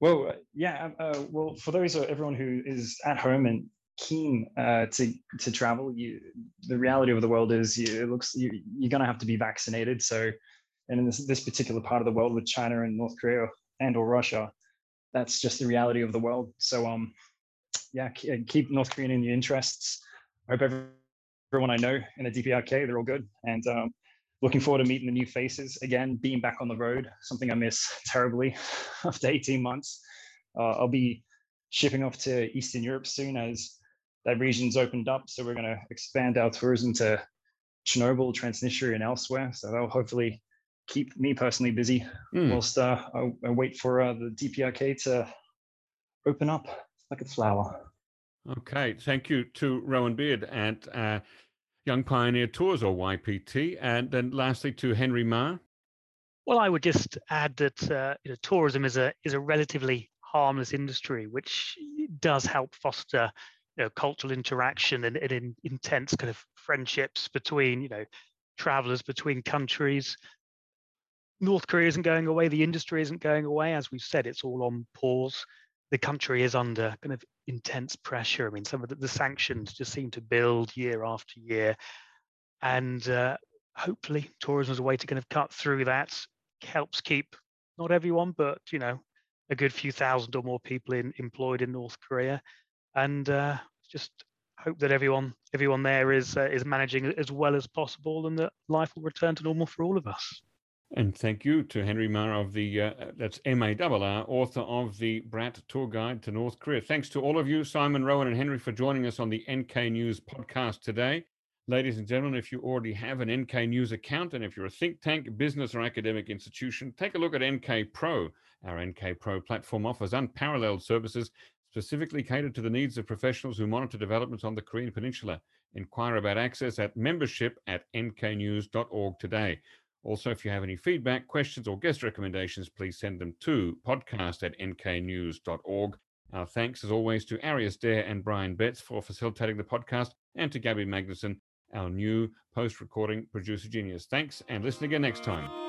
Speaker 2: Well, yeah. Uh, well, for those, uh, everyone who is at home and keen uh, to to travel, you the reality of the world is you, it looks you, you're going to have to be vaccinated. So, and in this this particular part of the world with China and North Korea and or Russia, that's just the reality of the world. So, um, yeah, keep North Korean in your interests. I hope everyone I know in the DPRK, they're all good. And um, looking forward to meeting the new faces again, being back on the road, something I miss [LAUGHS] terribly [LAUGHS] after 18 months. Uh, I'll be shipping off to Eastern Europe soon as that region's opened up. So we're going to expand our tourism to Chernobyl, Transnistria, and elsewhere. So that'll hopefully keep me personally busy mm. whilst uh, I, I, wait for uh, the DPRK to open up like a flower.
Speaker 1: Okay, thank you to Rowan Beard at uh, Young Pioneer Tours or YPT, and then lastly to Henry Marr.
Speaker 4: Well, I would just add that uh, you know, tourism is a is a relatively harmless industry, which does help foster you know, cultural interaction and, and in, intense kind of friendships between you know travelers between countries. North Korea isn't going away. The industry isn't going away. As we've said, it's all on pause. The country is under kind of intense pressure. I mean, some of the, the sanctions just seem to build year after year. And uh, hopefully, tourism is a way to kind of cut through that, helps keep not everyone, but, you know, a good few thousand or more people in, employed in North Korea. And uh, just hope that everyone everyone there is uh, is managing as well as possible and that life will return to normal for all of us.
Speaker 1: And thank you to Henry Marr of the, uh, that's M-A-R-R, author of the Bradt Tour Guide to North Korea. Thanks to all of you, Simon, Rowan, and Henry, for joining us on the NK News podcast today. Ladies and gentlemen, if you already have an NK News account and if you're a think tank, business, or academic institution, take a look at NK Pro. Our NK Pro platform offers unparalleled services specifically catered to the needs of professionals who monitor developments on the Korean Peninsula. Inquire about access at membership at nknews.org today. Also, if you have any feedback, questions, or guest recommendations, please send them to podcast at nknews.org. Our thanks, as always, to Arius Dare and Brian Betts for facilitating the podcast, and to Gabby Magnuson, our new post recording producer genius. Thanks, and listen again next time.